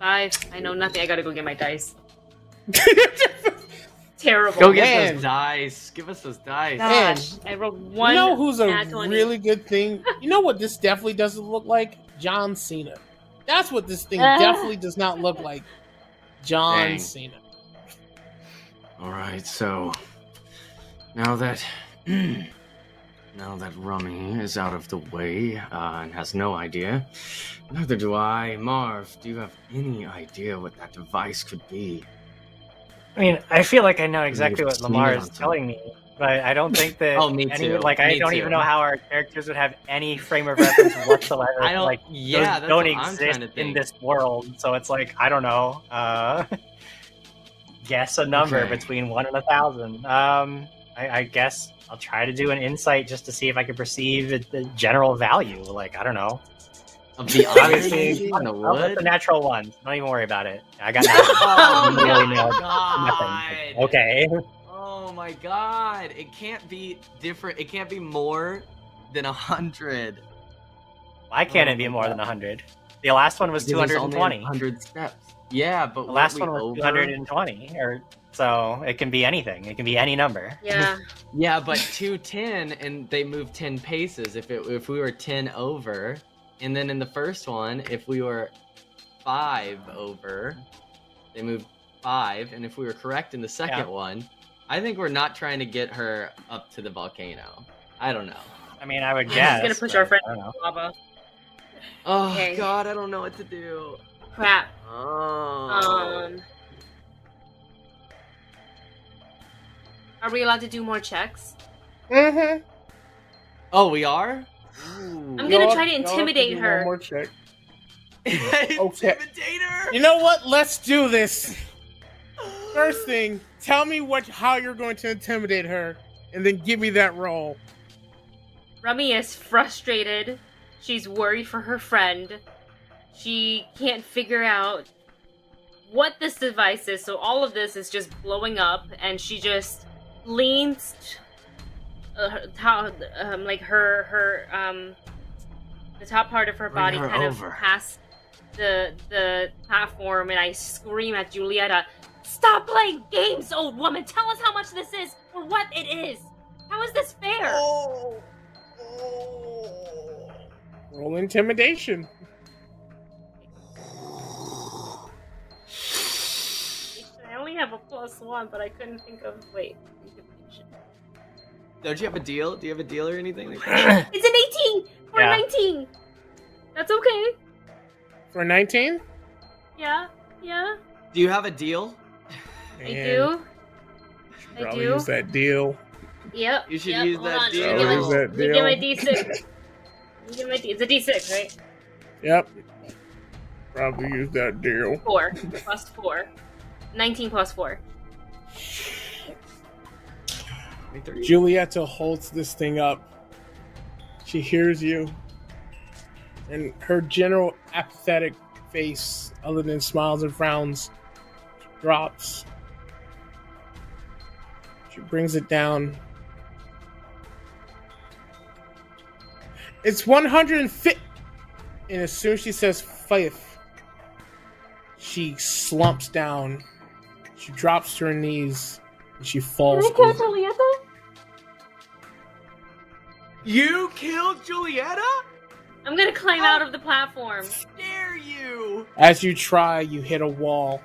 Five. I know nothing. I gotta go get my dice. Terrible. Go get Man. those dice. Give us those dice. Gosh, I rolled one. you know who's a really good thing? You know what this definitely doesn't look like? John Cena. That's what this thing Ah. definitely does not look like. John Dang. Cena. All right, so now that now that Rummy is out of the way uh, and has no idea, neither do I. Marv, do you have any idea what that device could be? I mean, I feel like I know exactly what Lemar is telling me, but I don't think that. Oh, me any, too. Like, I don't too. even know how our characters would have any frame of reference whatsoever. I don't. Like, yeah, those don't exist in this world. So it's like I don't know. Uh, guess a number Okay. between one and a thousand. Um, I, I guess I'll try to do an insight just to see if I can perceive the, general value. Like I don't know. Of the Obviously, the I'll put wood. the natural ones. Don't even worry about it. I got nothing. Oh Really nothing. Okay. Oh my god! It can't be different. It can't be more than a hundred. Why can't Oh it be more God. than 100? The last one was 220. Hundred steps. Yeah, but The last one was over? 220. Or so it can be anything. It can be any number. Yeah. Yeah, but two ten, and they move ten paces. If it if we were ten over, and then in the first one, if we were five over, they moved five, and if we were correct in the second Yeah. one, I think we're not trying to get her up to the volcano. I don't know. I mean, I would He's guess. gonna push our friend I lava. Oh Okay. God, I don't know what to do. Crap. Oh. Um. Are we allowed to do more checks? Mm-hmm. Oh, we are. I'm gonna try to intimidate her. One more check. Intimidate her. You know what? Let's do this. First thing, tell me what how you're going to intimidate her, and then give me that roll. Rummy is frustrated. She's worried for her friend. She can't figure out what this device is, so all of this is just blowing up, and she just leans, uh, top, um, like her her um, the top part of her Bring body her kind over. of past the the platform, and I scream at Julieta, "Stop playing games, old woman! Tell us how much this is, or what it is. How is this fair?" Oh. Roll intimidation. I only have a plus one, but I couldn't think of. Wait. Don't you have a deal? Do you have a deal or anything like? It's an 18 or Yeah. a 19. That's okay. For 19? Yeah, yeah. Do you have a deal? I do. I Probably do. use that deal. Yep. You should yep. use that on. deal. Let me Use get that my, let me get my deal. D6. Let me get my D. It's a D6, right? Yep. Probably use that deal. Four plus four. 19 plus four. Julieta holds this thing up. She hears you. And her general apathetic face, other than smiles and frowns, drops. She brings it down. It's 150. And as soon as she says faith, she slumps down. She drops to her knees she falls. Can I catch over. Julieta? You killed Julieta? I'm gonna climb out of the platform. Dare you? As you try, you hit a wall.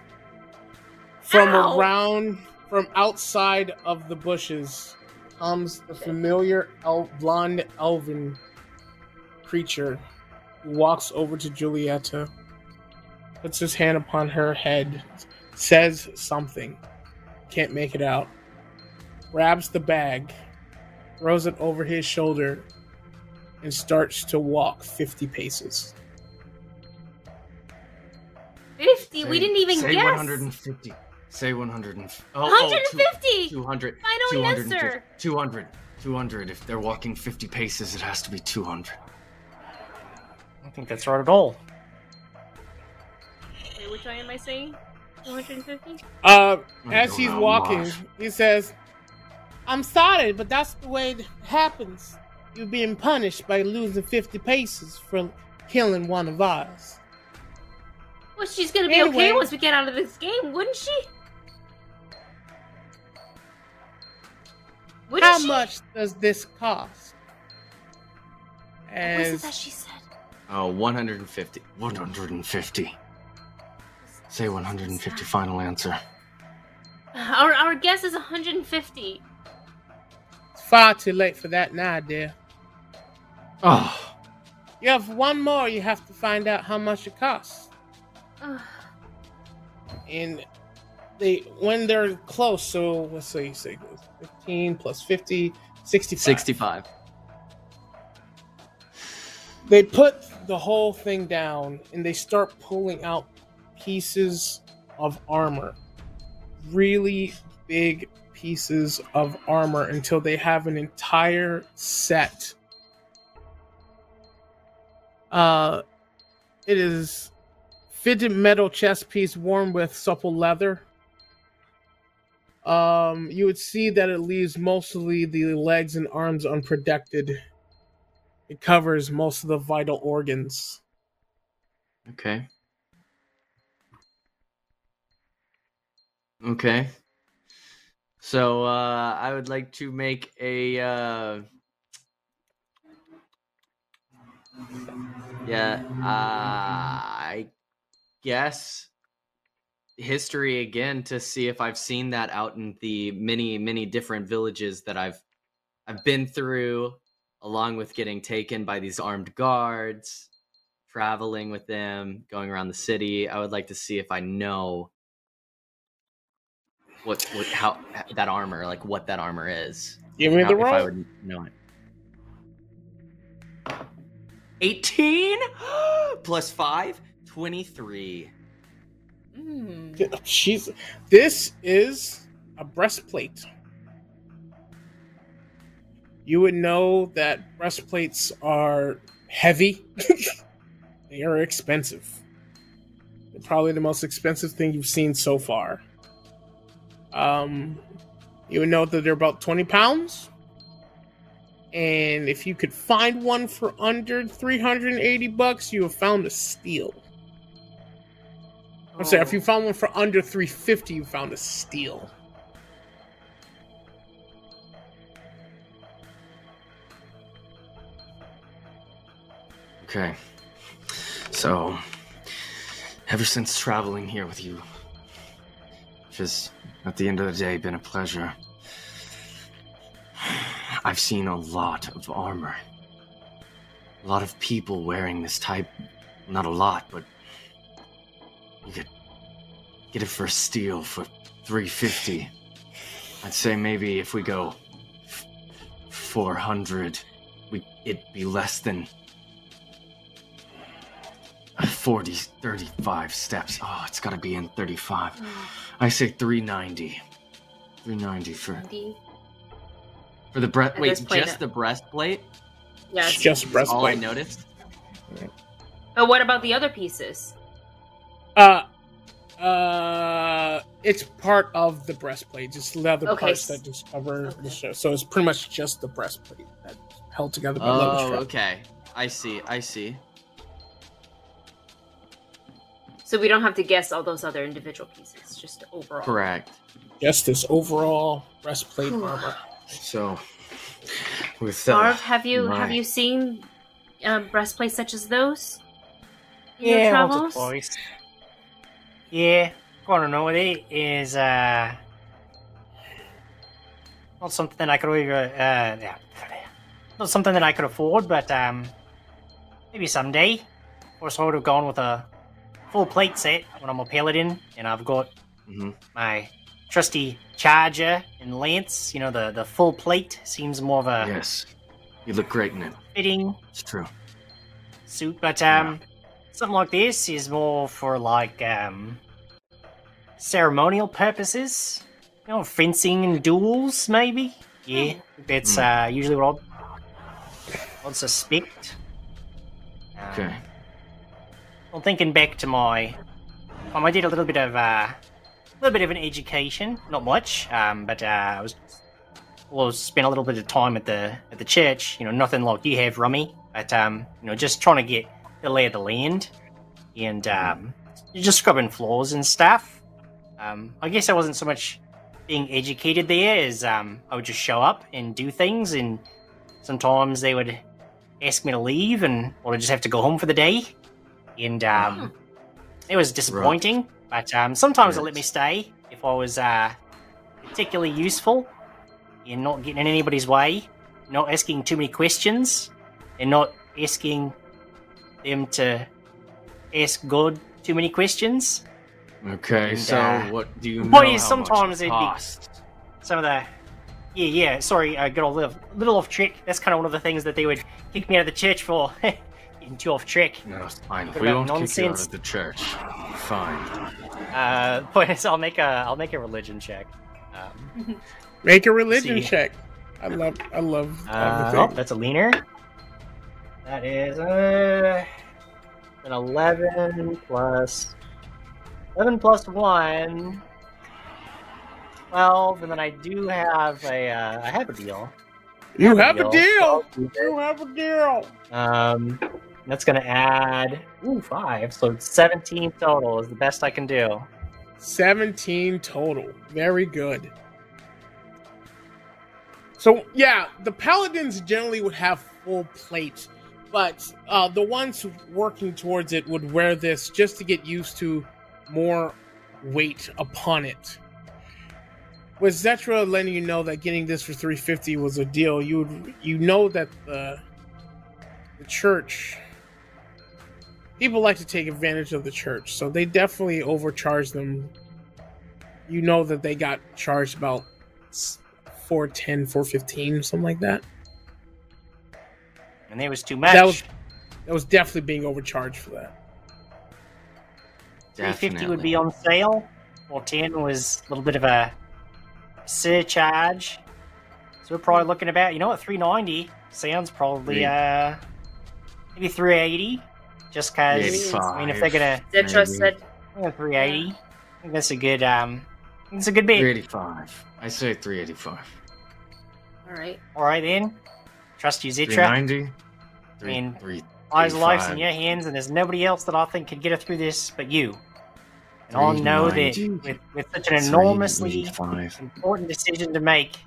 From Ow! around, from outside of the bushes, comes the familiar el- blonde elven creature who walks over to Julieta, puts his hand upon her head, says something, can't make it out, grabs the bag, throws it over his shoulder, and starts to walk 50 paces. 50. we didn't even say guess. 150. Say 100. and- Oh, oh, 150. 200. Final 250. answer. 200. 200. If they're walking 50 paces, it has to be 200. I don't think that's right at all. Wait, which one am I saying? 250? Uh, as don't he's walking, Marsh. he says, I'm sorry, but that's the way it happens. You're being punished by losing 50 paces for killing one of ours. Well, she's gonna be okay once we get out of this game, wouldn't she? Wouldn't How she? much does this cost? What was it that she said? Oh, 150. 150. Say 150. Final answer. Our our guess is 150. it's far too late for that now, dear. Oh, You have one more, you have to find out how much it costs. Ugh. And they, when they're close, so let's say, say 15 plus 50, 65. 65. they put the whole thing down and they start pulling out pieces of armor really big pieces of armor until they have an entire set uh it is fitted metal chest piece worn with supple leather um you would see that it leaves mostly the legs and arms unprotected it covers most of the vital organs. Okay. Okay. So uh, I would like to make a. Uh... Yeah, uh, I guess history again to see if I've seen that out in the many, many different villages that I've I've been through, along with getting taken by these armed guards, traveling with them, going around the city. I would like to see if I know what, what how that armor, like what that armor is. Give me How- the if I would know it. 18 plus 5 23 Mm. She's. This is a breastplate. You would know that breastplates are heavy. they are expensive. They're probably the most expensive thing you've seen so far. Um, you would know that they're about twenty pounds. And if you could find one for under 380 bucks, you have found a steal. I'm sorry, if you found one for under 350, you found a steal. Okay. So, ever since traveling here with you, which has, at the end of the day, been a pleasure, I've seen a lot of armor. A lot of people wearing this type. Not a lot, but you could get it for a steal for 350. I'd say maybe if we go 400, we it'd be less than 40, 35 steps. Oh, it's gotta be in 35. I say 390. 390 for Indeed. for the breast wait just the breastplate Yes. It's just breastplate. all i noticed But what about the other pieces? Uh, uh, it's part of the breastplate, just leather Okay, parts that just cover the okay. show. So it's pretty much just the breastplate that's held together by leather oh okay i see i see So we don't have to guess all those other individual pieces, just overall. correct Guess this overall breastplate Whew. armor. So, with that, Marv, have you my- have you seen uh, breastplates such as those? in your Yeah, once or travels? twice. Yeah, I don't know. It is uh, not something I could really, uh, yeah, not something that I could afford, but um, maybe someday. Of course, I would have gone with a full plate set when I'm a paladin, and I've got Mhm. my trusty charger and lance. You know, the the full plate seems more of a Yes, you look great in it. fitting It's true. suit, but um, something like this is more for like um, ceremonial purposes. You know, fencing and duels, maybe. Yeah, that's uh, usually what I'd, I'd suspect. Um, Okay. Well, thinking back to my, um, I did a little bit of uh, a little bit of an education, not much, um, but uh, I was well, spent a little bit of time at the at the church. You know, nothing like you have, Rummy, but um, you know, just trying to get the lay of the land, and um, just scrubbing floors and stuff. Um, I guess I wasn't so much being educated there as um, I would just show up and do things, and sometimes they would ask me to leave, and or I'd just have to go home for the day, and um, it was disappointing. But um, sometimes they let me stay if I was uh, particularly useful in not getting in anybody's way, not asking too many questions, and not asking them to ask God too many questions. Okay, And, so uh, what do you the know? point is sometimes much it it'd be- Some of the yeah, yeah. Sorry, I got a little, little off track. That's kind of one of the things that they would kick me out of the church for. Getting too off track. No, it's fine. What We won't kick you out of the church. Fine. Uh, point is, I'll make a, I'll make a religion check. Um, Make a religion See. check. I love, I love Uh, everything. oh, that's a leaner. That is uh, an 11 plus 11 plus 1. 12, and then I do have a uh, I have a deal. you have a deal. I'll keep it. You have a deal. Um, that's gonna add ooh five, so 17 total is the best I can do. 17 total. Very good. So, yeah, the paladins generally would have full plate, but uh, the ones working towards it would wear this just to get used to more weight upon it. With Zetra letting you know that getting this for 350 was a deal, you would you know that the the church people like to take advantage of the church, so they definitely overcharge them you know that they got charged about 410, 415, something like that. And there was too much. That was that was definitely being overcharged for that. 350 would be on sale. 410 was a little bit of a surcharge. So we're probably looking about, you know what, 390 sounds probably, Yeah. uh, maybe 380. Just because, I mean, if they're gonna, Zetra Maybe. said, yeah, 380, I think that's a good, um, it's a good bid. 385. I say 385. all right. All right then, trust you, Zetra. 390. I mean, three, Eyes and lives in your hands, and there's nobody else that I think could get us through this but you. And I know that with, with such an enormously important decision to make,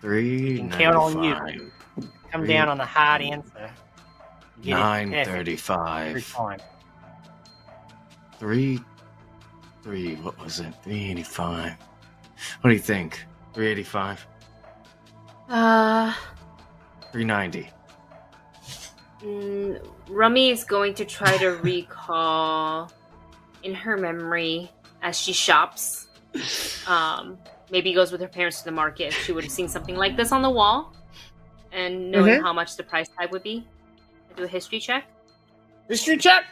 Three. can count on you. come down on the hard answer. Get it Nine perfect every thirty-five. time. Three. Three. What was it? Three eighty-five. What do you think? Three eighty-five. Uh, Three ninety. mm, Rummy is going to try to recall in her memory as she shops. Um, maybe goes with her parents to the market she would have seen something like this on the wall, and knowing Mhm. how much the price tag would be. Do a history check. History check.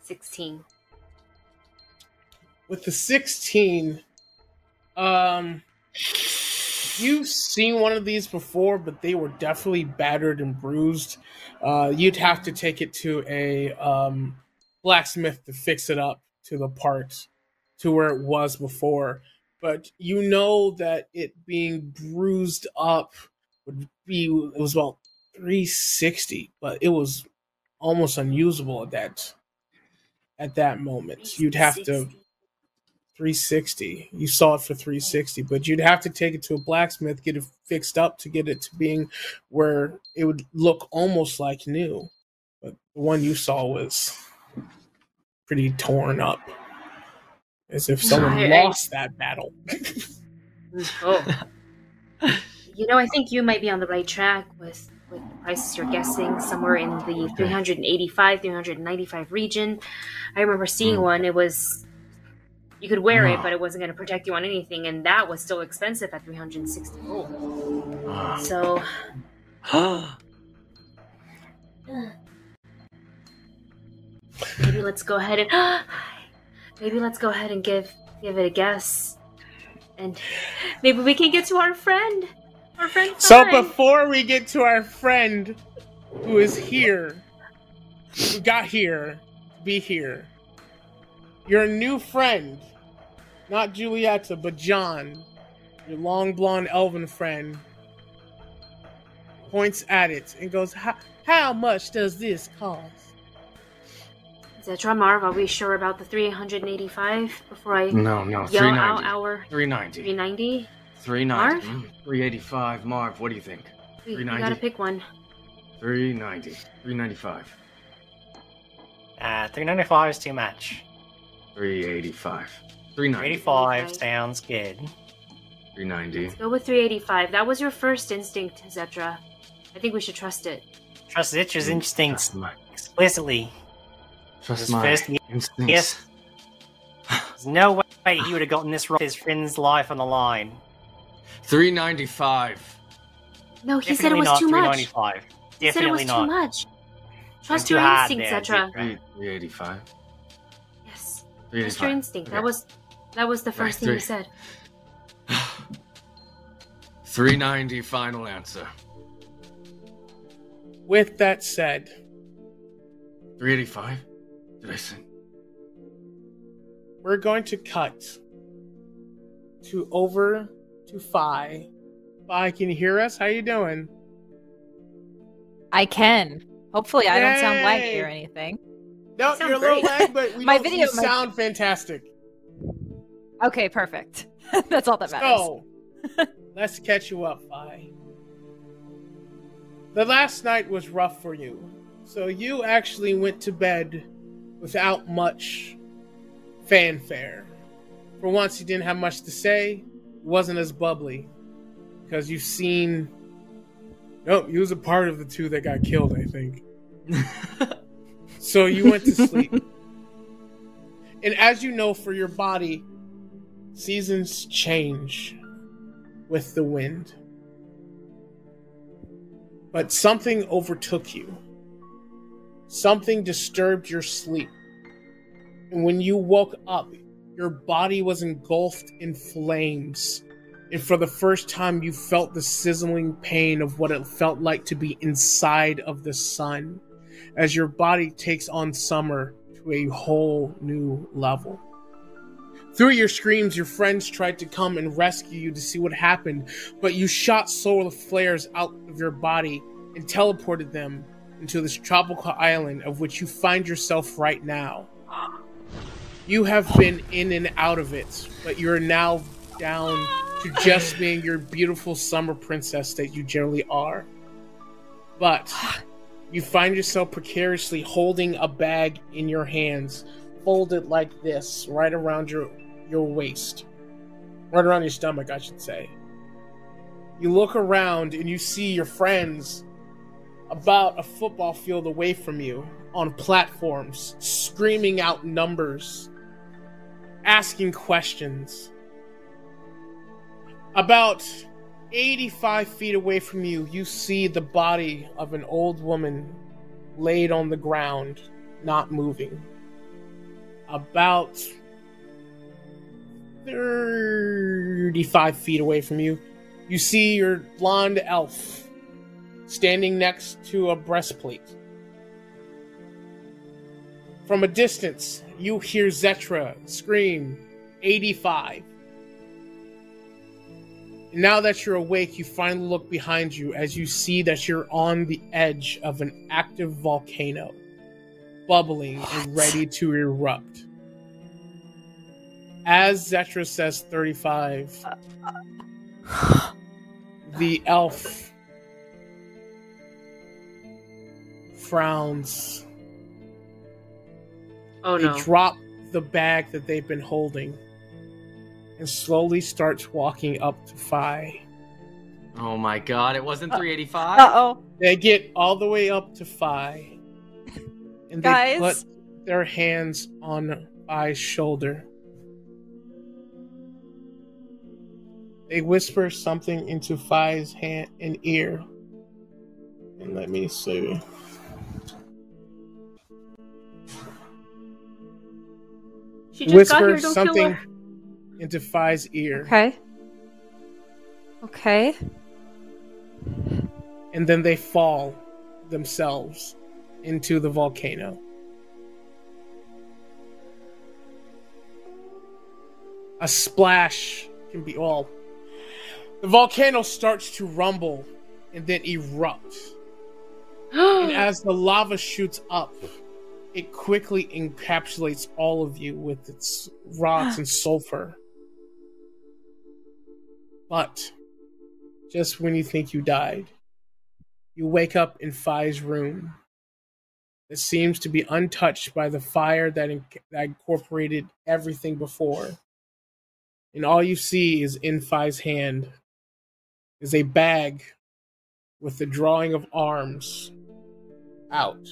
Sixteen. with the 16 um you've seen one of these before but they were definitely battered and bruised uh you'd have to take it to a um blacksmith to fix it up to the part to where it was before but you know that it being bruised up would be it was about 360 but it was almost unusable at that at that moment you'd have to 360. You saw it for 360, but you'd have to take it to a blacksmith, get it fixed up to get it to being where it would look almost like new. But the one you saw was pretty torn up. As if someone I- I- lost that battle. Oh. you know, I think you might be on the right track with with the prices you're guessing, somewhere in the 385, 395 region. I remember seeing Hmm. one. It was you could wear it, Ah. but it wasn't going to protect you on anything, and that was still expensive at 360 gold. Ah. So maybe let's go ahead and maybe let's go ahead and give give it a guess, and maybe we can get to our friend, our friend. So before we get to our friend who is here, who got here, be here, your new friend, not Julieta, but John, your long blonde elven friend, points at it and goes, "How how much does this cost?" Zetra Marv, are we sure about the 385 before I No, no. yell out 390. our 390. 390? 390. Marv? Mm, 385. Marv, what do you think? We, we 390. gotta pick one. 390. 395. Uh, 395 is too much. 385. 390. 385 Okay. sounds good. 390. Go with 385. That was your first instinct, Zetra. I think we should trust it. Trust Zetra's instincts Trust my, explicitly. Trust my first instincts. Yes. There's no way he would have gotten this wrong. His friend's life on the line. 395. No, he Definitely said it was too much. 395. He said it was Definitely too not. much. Trust your instincts, instinct, there, Zetra. 385. Yes. Trust your instinct. That was that was the Right, first thing you three. said. 390 final answer. With that said, 385? Did I say? we're going to cut to over to Vi. Vi, can you hear us? How you doing? I can. Hopefully, I don't sound laggy Yay! or anything. No, You sound you're a little great. lag, but we My don't- video- you my- sound fantastic. Okay, perfect. That's all that matters. So, let's catch you up, Vi. The last night was rough for you, so you actually went to bed without much fanfare. For once, you didn't have much to say, wasn't as bubbly, because you've seen. Nope, you was a part of the two that got killed, I think. So you went to sleep. and as you know, for your body, seasons change with the wind. But something overtook you. Something disturbed your sleep. And when you woke up, your body was engulfed in flames. And for the first time, you felt the sizzling pain of what it felt like to be inside of the sun as your body takes on summer to a whole new level. Through your screams, your friends tried to come and rescue you to see what happened, but you shot solar flares out of your body and teleported them into this tropical island of which you find yourself right now. You have been in and out of it, but you're now down to just being your beautiful summer princess that you generally are. But you find yourself precariously holding a bag in your hands, folded like this, right around your your waist. Right around your stomach, I should say. You look around and you see your friends about a football field away from you on platforms, screaming out numbers, asking questions. About 85 feet away from you, you see the body of an old woman laid on the ground, not moving. About 35 feet away from you, you see your blonde elf standing next to a breastplate. From a distance, you hear Zetra scream 85. Now that you're awake, you finally look behind you as you see that you're on the edge of an active volcano, bubbling and ready to erupt. As Zetra says 35, the elf frowns. Oh They no. drop the bag that they've been holding and slowly starts walking up to Vi. Oh my god, it wasn't 385? Uh oh. They get all the way up to Vi. And they Guys? put their hands on Vi's shoulder. They whisper something into Vi's hand and ear. And let me see. She just got Whisper here. Don't kill something her. into Vi's ear. Okay. Okay. and then they fall themselves into the volcano. A splash can be well. The volcano starts to rumble and then erupt. And as the lava shoots up, it quickly encapsulates all of you with its rocks and sulfur. But just when you think you died, you wake up in Vi's room. that seems to be untouched by the fire that, inc- that incorporated everything before. And all you see is in Vi's hand is a bag with the drawing of arms out.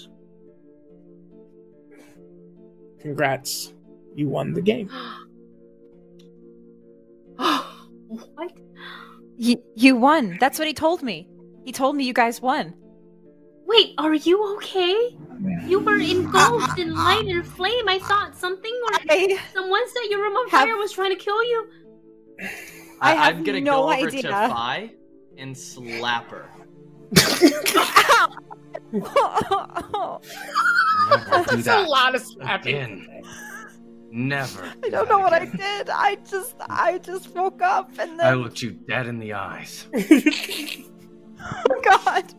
Congrats. You won the game. what? You, you won. That's what he told me. He told me you guys won. Wait, are you okay? You were engulfed in light and flame. I thought something or I, someone set your room on Have- fire was trying to kill you. I have am gonna no go over idea. to Vi and slap her. Ow! Never do That's that a lot of slapping. again. Never. I do don't that know what I did. I just, I just woke up and then I looked you dead in the eyes. oh God.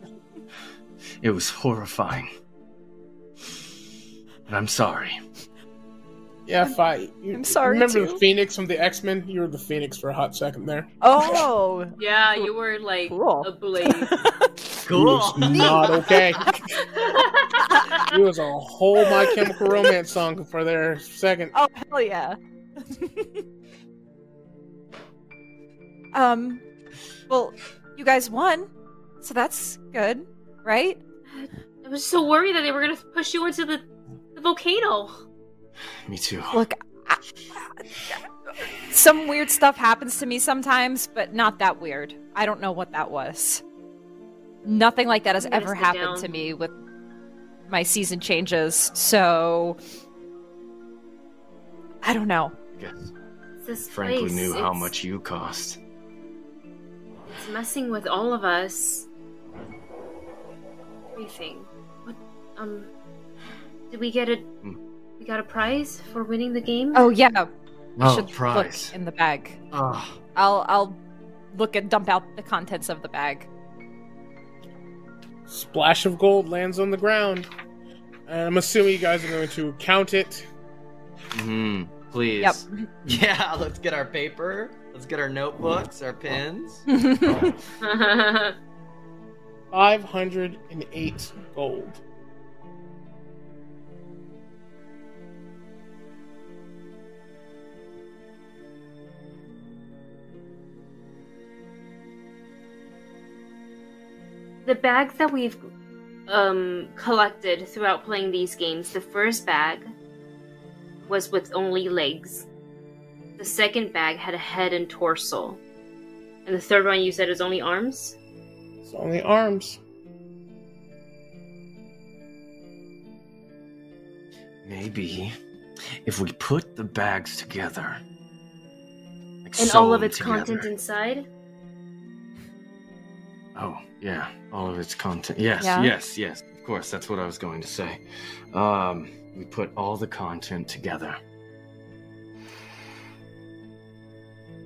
It was horrifying. And I'm sorry. Yeah, Vi. You, I'm sorry, Remember too. the Phoenix from the X Men? You were the Phoenix for a hot second there. Oh, Yeah, you were like Cool. ablaze. It Cool. was not okay. It was a whole My Chemical Romance song for their second. oh hell yeah. um, well, you guys won, so that's good, right? I was so worried that they were gonna push you into the volcano. Me too. Look, I, some weird stuff happens to me sometimes, but not that weird. I don't know what that was. Nothing like that has ever happened down. to me with my season changes. So I don't know. I guess This Frankly place, knew how much you cost. It's messing with all of us. Everything. What? Um. Did we get a? Hmm. We got a prize for winning the game. Oh yeah, we Oh, should prize. look in the bag. Oh, I'll I'll look and dump out the contents of the bag. Splash of gold lands on the ground. And I'm assuming you guys are going to count it. hmm Please. Yep. Yeah, let's get our paper. Let's get our notebooks, our pens. 508 gold. The bags that we've um collected throughout playing these games. The first bag was with only legs. The second bag had a head and torso. And the third one you said is only arms? It's only arms. maybe if we put the bags together. Like And all of its together. content inside? Oh, yeah, all of its content. Yes, Yeah. yes, yes. Of course, that's what I was going to say. Um, we put all the content together.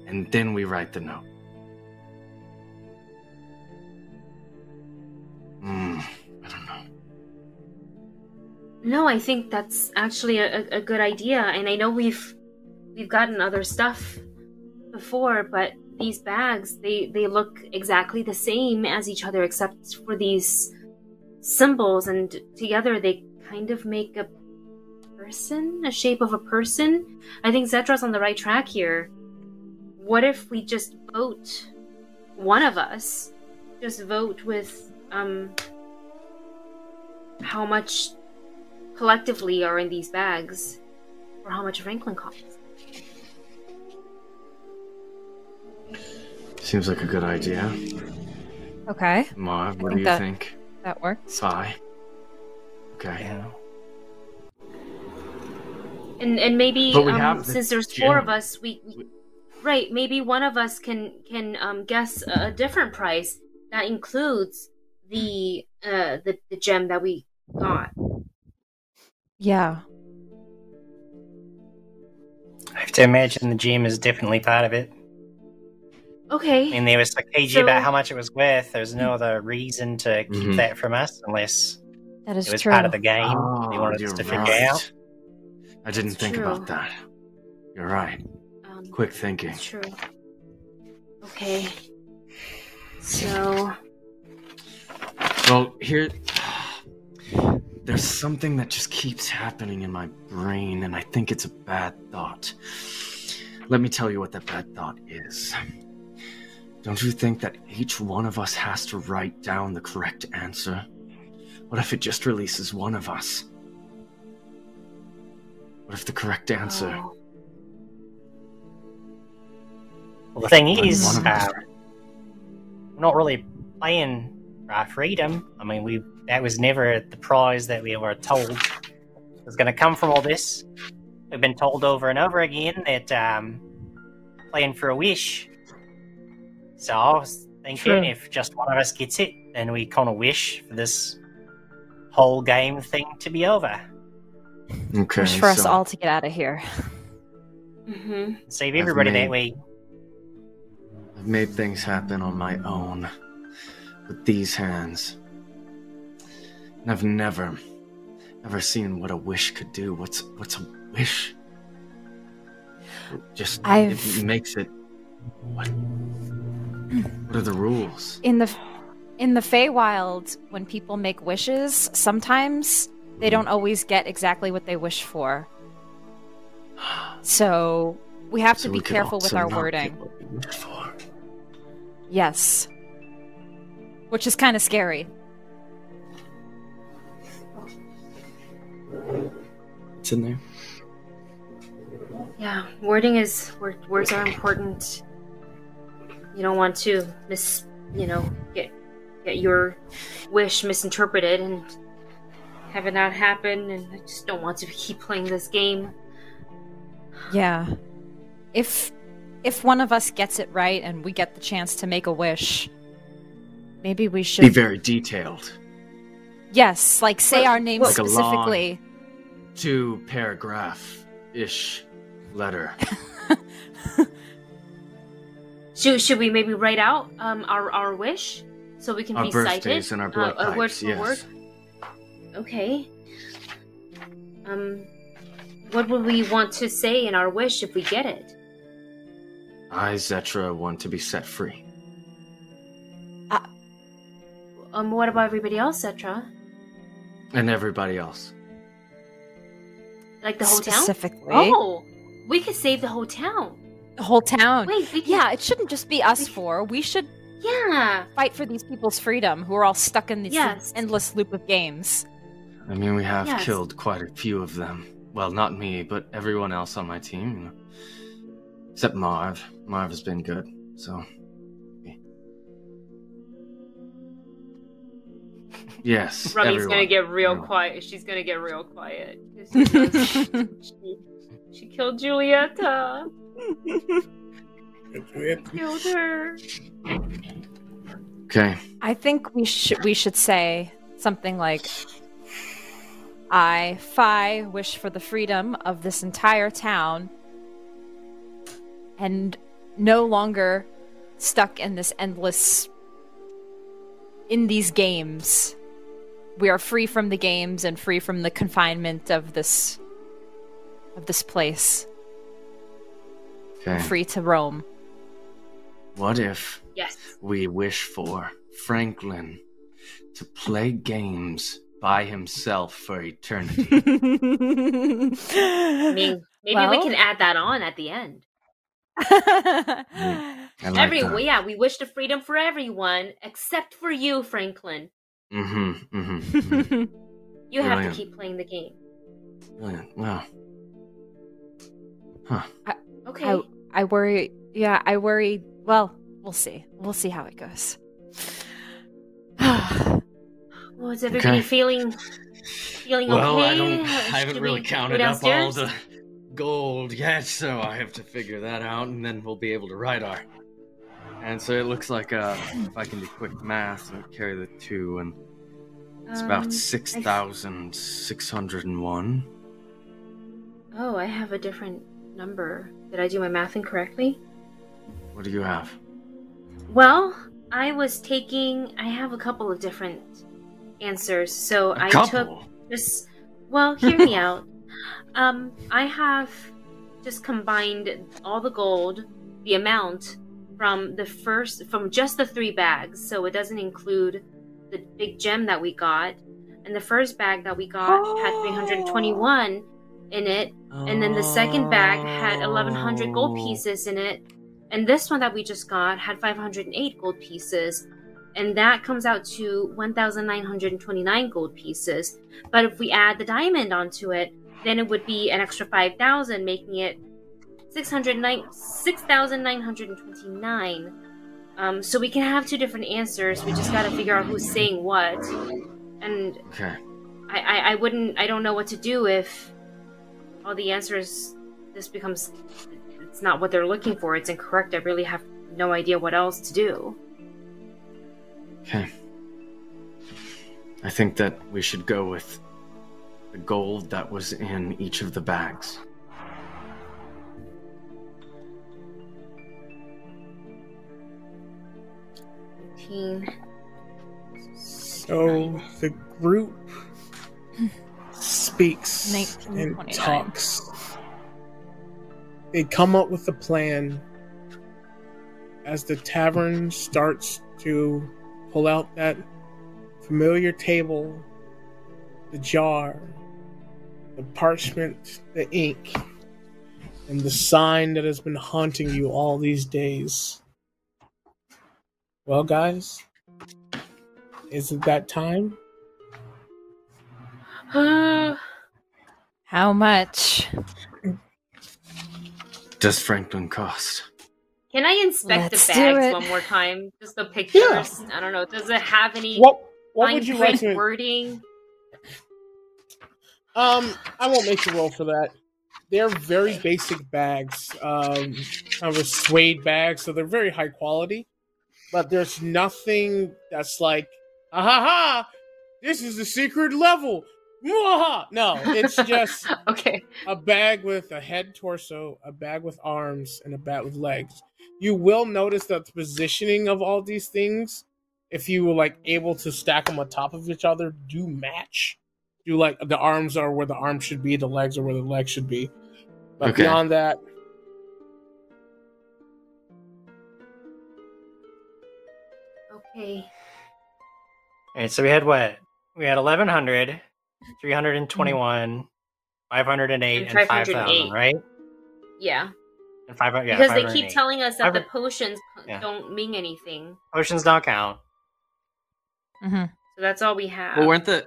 And then we write the note. Hmm, I don't know. No, I think that's actually a, a- a good idea, and I know we've we've gotten other stuff before, but these bags they they look exactly the same as each other except for these symbols, and together they kind of make a person, a shape of a person. I think Zetra's on the right track here. What if we just vote one of us, just vote with um how much collectively are in these bags or how much Franklin costs. Seems like a good idea. okay, Marv, what do you that- think? that works. Sigh. Okay. Yeah. And and maybe um, the since there's four of us, we, we right maybe one of us can can um, guess a, a different price that includes the uh the, the gem that we got. Yeah. I have to imagine the gym is definitely part of it. I Okay. mean, there was a KG So- about how much it was worth. There's no other reason to keep Mhm. that from us unless That is it was true. part of the game. Oh, they wanted us to figure out. I didn't It's think true. about that. You're right. Um, Quick thinking. True. Okay. So Well, here. There's something that just keeps happening in my brain, and I think it's a bad thought. Let me tell you what that bad thought is. Don't you think that each one of us has to write down the correct answer? What if it just releases one of us? What if the correct answer? oh, Well, the thing is, uh, we're not really playing for our freedom. I mean, we that was never the prize that we were told was going to come from all this. We've been told over and over again that um, playing for a wish. So I was thinking, True. if just one of us gets it, then we kind of wish for this whole game thing to be over. Okay. Wish for us all to get out of here. hmm Save everybody made- that way. I've made things happen on my own with these hands. And I've never, never seen what a wish could do. What's what's a wish? It just I've- it makes it. What? What are the rules? In the in the Feywild, when people make wishes, sometimes they don't always get exactly what they wish for. So we have So to be careful with our wording. get what we wish for. Yes. Which is kind of scary. what's in there. Yeah, wording is word, words are important. You don't want to miss, you know, get get your wish misinterpreted and have it not happen. And I just don't want to keep playing this game. Yeah. If if one of us gets it right and we get the chance to make a wish, maybe we should Be very detailed. Yes, like say Well, our name well- Like specifically. Two paragraph ish letter. Should should we maybe write out um our our wish so we can Our recite birthdays it? and our Uh, blood uh, word types, for yes. word. Okay. Um, what would we want to say in our wish if we get it? I, Zetra, want to be set free. Um, what about everybody else, Zetra? And everybody else. Like the whole town? specifically. Oh, we could save the whole town. The whole town. Wait, we can, Yeah, it shouldn't just be us four. We should yeah. fight for these people's freedom who are all stuck in this Yes. endless loop of games. I mean, we have Yes. killed quite a few of them. Well, not me, but everyone else on my team. you know. Except Marv. Marv has been good, so. Yes. Remy's everyone. gonna get real Everyone. quiet. She's gonna get real quiet. 'cause she, she killed Julieta. Killed her. Okay. I think we should we should say something like I, Vi, wish for the freedom of this entire town and no longer stuck in this endless in these games. We are free from the games and free from the confinement of this of this place. Okay. Free to roam. What if Yes. we wish for Franklin to play games by himself for eternity? I mean, maybe we can add that on at the end. I like Every that. yeah, we wish the freedom for everyone except for you, Franklin. Mm-hmm. Mm-hmm. You have Brilliant. to keep playing the game. Brilliant. Wow. Okay. I, I worry. Yeah, I worry. Well, we'll see. We'll see how it goes. well, is everybody Okay. feeling feeling Well, okay? I don't. I haven't should really counted up all the gold yet, so I have to figure that out, and then we'll be able to ride our. And so it looks like uh, if I can do quick math, I carry the two, and it's Um, about six thousand six hundred and one. Oh, I have a different number. Did I do my math incorrectly? What do you have? Well, I was taking. I have a couple of different answers, so A I couple. took just. Well, hear me out. Um, I have just combined all the gold, the amount from the first, from just the three bags, so it doesn't include the big gem that we got. And the first bag that we got had 321 in it, and then the second bag had 1100 gold pieces in it. And this one that we just got had 508 gold pieces. And that comes out to 1929 gold pieces. But if we add the diamond onto it then it would be an extra 5000 making it 609 6929 um, so we can have two different answers. We just got to figure out who's saying what. And Okay. I, I, I wouldn't I don't know what to do if all the answers this becomes it's not what they're looking for, it's incorrect. I really have no idea what else to do. Okay. I think that we should go with the gold that was in each of the bags. Eighteen. So the group speaks and talks. They come up with a plan as the tavern starts to pull out that familiar table, the jar, the parchment, the ink, and the sign that has been haunting you all these days. Well, guys, is it that time? Uh, How much? Does Franklin cost? Can I inspect Let's the bags one more time? Just the pictures. I don't know. Does it have any What what fine would you like print to wording? Um, I won't make you roll for that. They're very basic bags, um, kind of a suede bag, so they're very high quality. But there's nothing that's like, ah ha ha, this is the secret level. Mwaha! No, it's just okay. a bag with a head, torso, a bag with arms, and a bat with legs. You will notice that the positioning of all these things, if you were like able to stack them on top of each other, do match. Do like the arms are where the arms should be, the legs are where the legs should be. But Okay. beyond that, Okay. Alright, so we had what? We had 1100, 321, 508, And and 508. 5000, right? Yeah. And 500, yeah, because they keep telling us that the potions Yeah. don't mean anything. Potions don't count. Mm-hmm. So that's all we have. Well, weren't the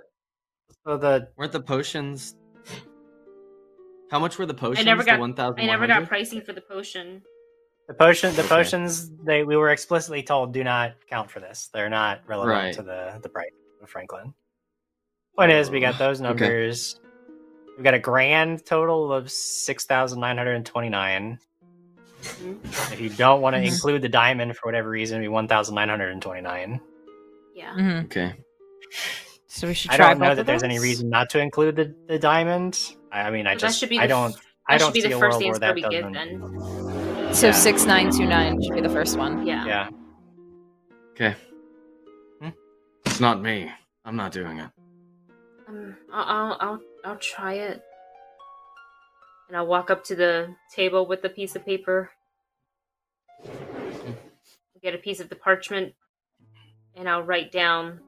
So the weren't the potions? How much were the potions? I never got- the one thousand. I never got pricing for the potion. the potion the Okay. potions they we were explicitly told do not count for this. They're not relevant Right. to the the price of Franklin. Point is, we got those Okay. numbers. We got a grand total of six thousand nine hundred and twenty nine. Mhm. If you don't want to Mhm. include the diamond for whatever reason, it'd be one thousand nine hundred and twenty nine. Yeah. hmm Okay. So we should I try don't know both that there's any reason not to include the, the diamond. I, I mean, I Well, just should be I don't f- I that don't should be see the a first world where answer that doesn't. then. So Yeah. six nine two nine should be the first one. Yeah. Yeah. Okay. Hmm? It's not me. I'm not doing it. Um, I'll, I'll, I'll, try it. And I'll walk up to the table with the piece of paper. Get a piece of the parchment, and I'll write down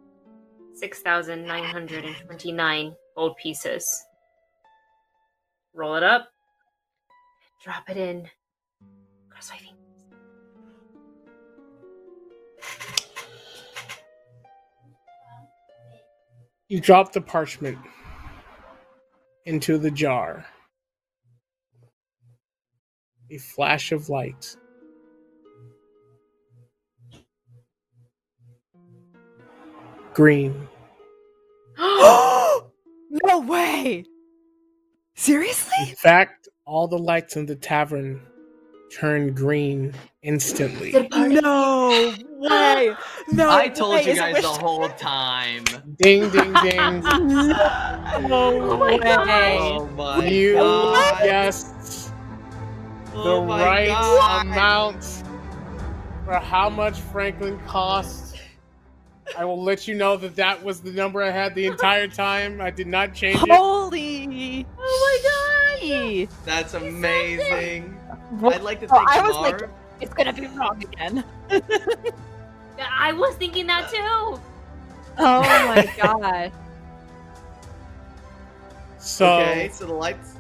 six thousand nine hundred and twenty-nine gold pieces. Roll it up. Drop it in. Cross my fingers. You drop the parchment into the jar. A flash of light. Green. no way! Seriously? In fact, all the lights in the tavern turn green instantly. No way! No I told way. you guys the whole time. Ding, ding, ding. No oh my God. way. Oh my you god. guessed the Oh my right God. amount for how much Franklin cost. I will let you know that that was the number I had the entire time. I did not change it. Holy! Oh my god! That's amazing. God! I'd like to think thank I was Mar. like, it's gonna be wrong again. I was thinking that too. Oh my god! So okay, so the lights.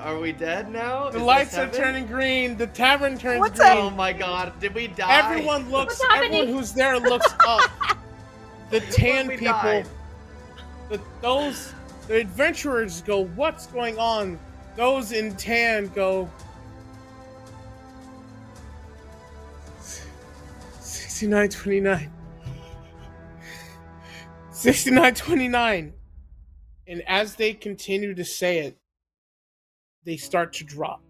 Are we dead now? the Is lights are turning green. The tavern turns What's green. Oh my god! Did we die? Everyone looks. What's happening? Everyone who's there looks up. The tan people, died. the, those the adventurers go, "What's going on?" Those in tan go, sixty-nine twenty-nine. Sixty-nine twenty-nine. And as they continue to say it, they start to drop.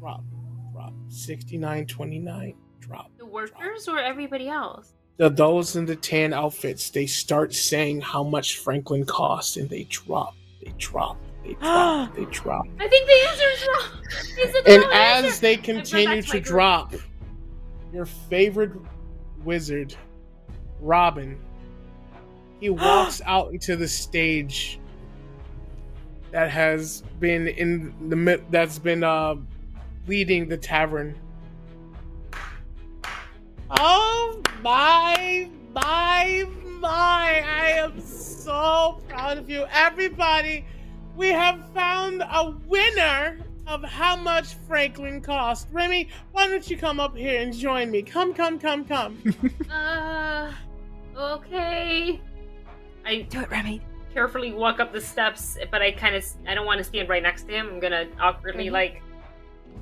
Drop, drop. Sixty-nine twenty-nine. Drop. The workers or everybody else? the those in the tan outfits they start saying how much Franklin costs and they drop, they drop, they drop, they drop. I think the answer is wrong. Is it the And as answer? they continue to drop, group. Your favorite wizard, Robin, he walks out into the stage that has been in the mid that's been uh leading the tavern. Oh my my my I am so proud of you. Everybody, we have found a winner of how much Franklin cost. Remy, why don't you come up here and join me? Come, come, come, come. Uh, okay. I Do it, Remy. carefully walk up the steps, but I kind of I don't want to stand right next to him. I'm gonna awkwardly Mhm. like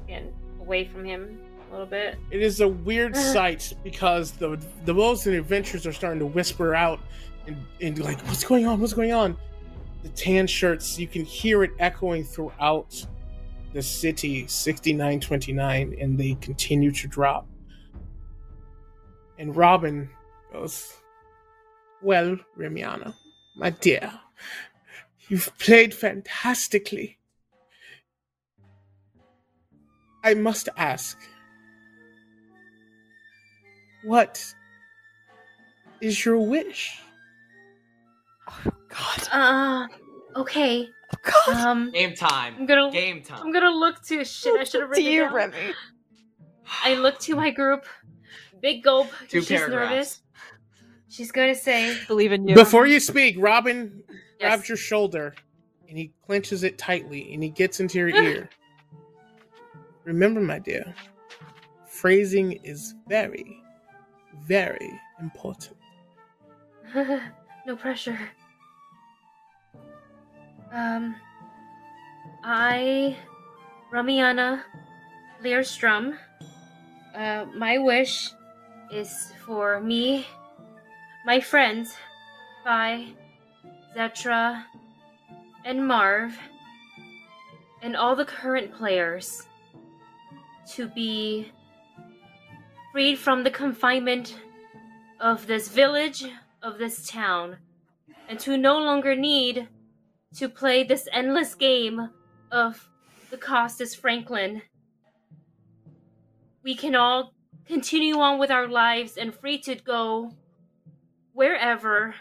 stand away from him a little bit. It is a weird sight because the the wolves and adventurers are starting to whisper out and, and like, what's going on? What's going on? The tan shirts, you can hear it echoing throughout the city, 6929, and they continue to drop. And Robin goes, Well, Remiana, my dear, you've played fantastically. I must ask, what is your wish? Oh, God. Uh, okay. Oh, God. Um, Game time. I'm gonna Game I'm gonna look to shit. I should have to written it you, down. Remy. I look to my group. Big gulp. Two She's paragraphs. nervous. She's going to say, Believe in you. Before you speak, Robin Yes. grabs your shoulder and he clenches it tightly and he gets into your ear. Remember, my dear, phrasing is very, very important. no pressure. Um, I, Ramiana Learstrom, uh, my wish is for me, my friends, Vi, Zetra, and Marv, and all the current players to be freed from the confinement of this village, of this town, and to no longer need to play this endless game of the cost is Franklin. We can all continue on with our lives and free to go wherever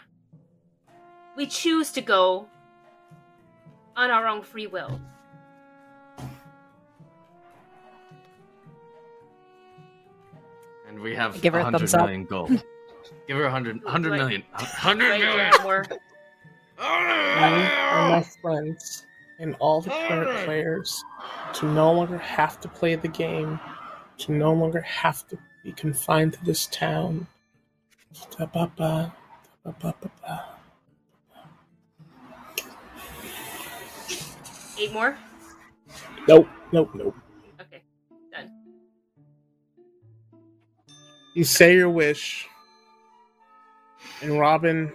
we choose to go on our own free will. And we have Give her a 100 thumbs up. million gold. Give her a hundred, hundred Right. million. A hundred Right, million. Granmore? You and my friends and all the current players to no longer have to play the game, to no longer have to be confined to this town. Da-ba-ba, da-ba-ba-ba. Eight more? Nope, nope, nope. Okay, done. You say your wish, and Robin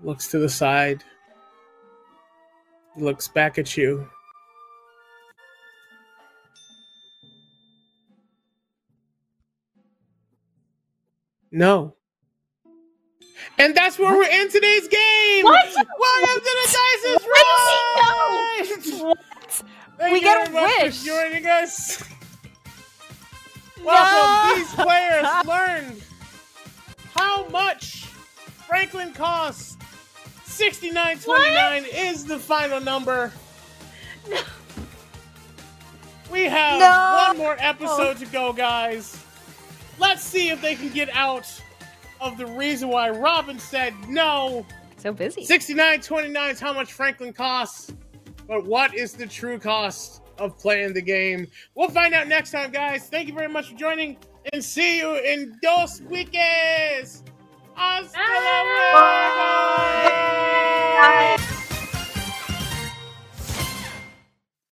looks to the side, looks back at you. No. And that's where we're in today's game! What? Welcome to the Dice is Right! What? Thank We you get a very much wish. for joining us. Welcome. No. These players learned how much Franklin costs. Sixty-nine twenty-nine is the final number. No. We have No. one more episode to go, guys. Let's see if they can get out of the reason why Robin said no. So busy. 69.29 is how much Franklin costs. But what is the true cost of playing the game? We'll find out next time, guys. Thank you very much for joining, and see you in dos weekends. Hasta Bye. luego.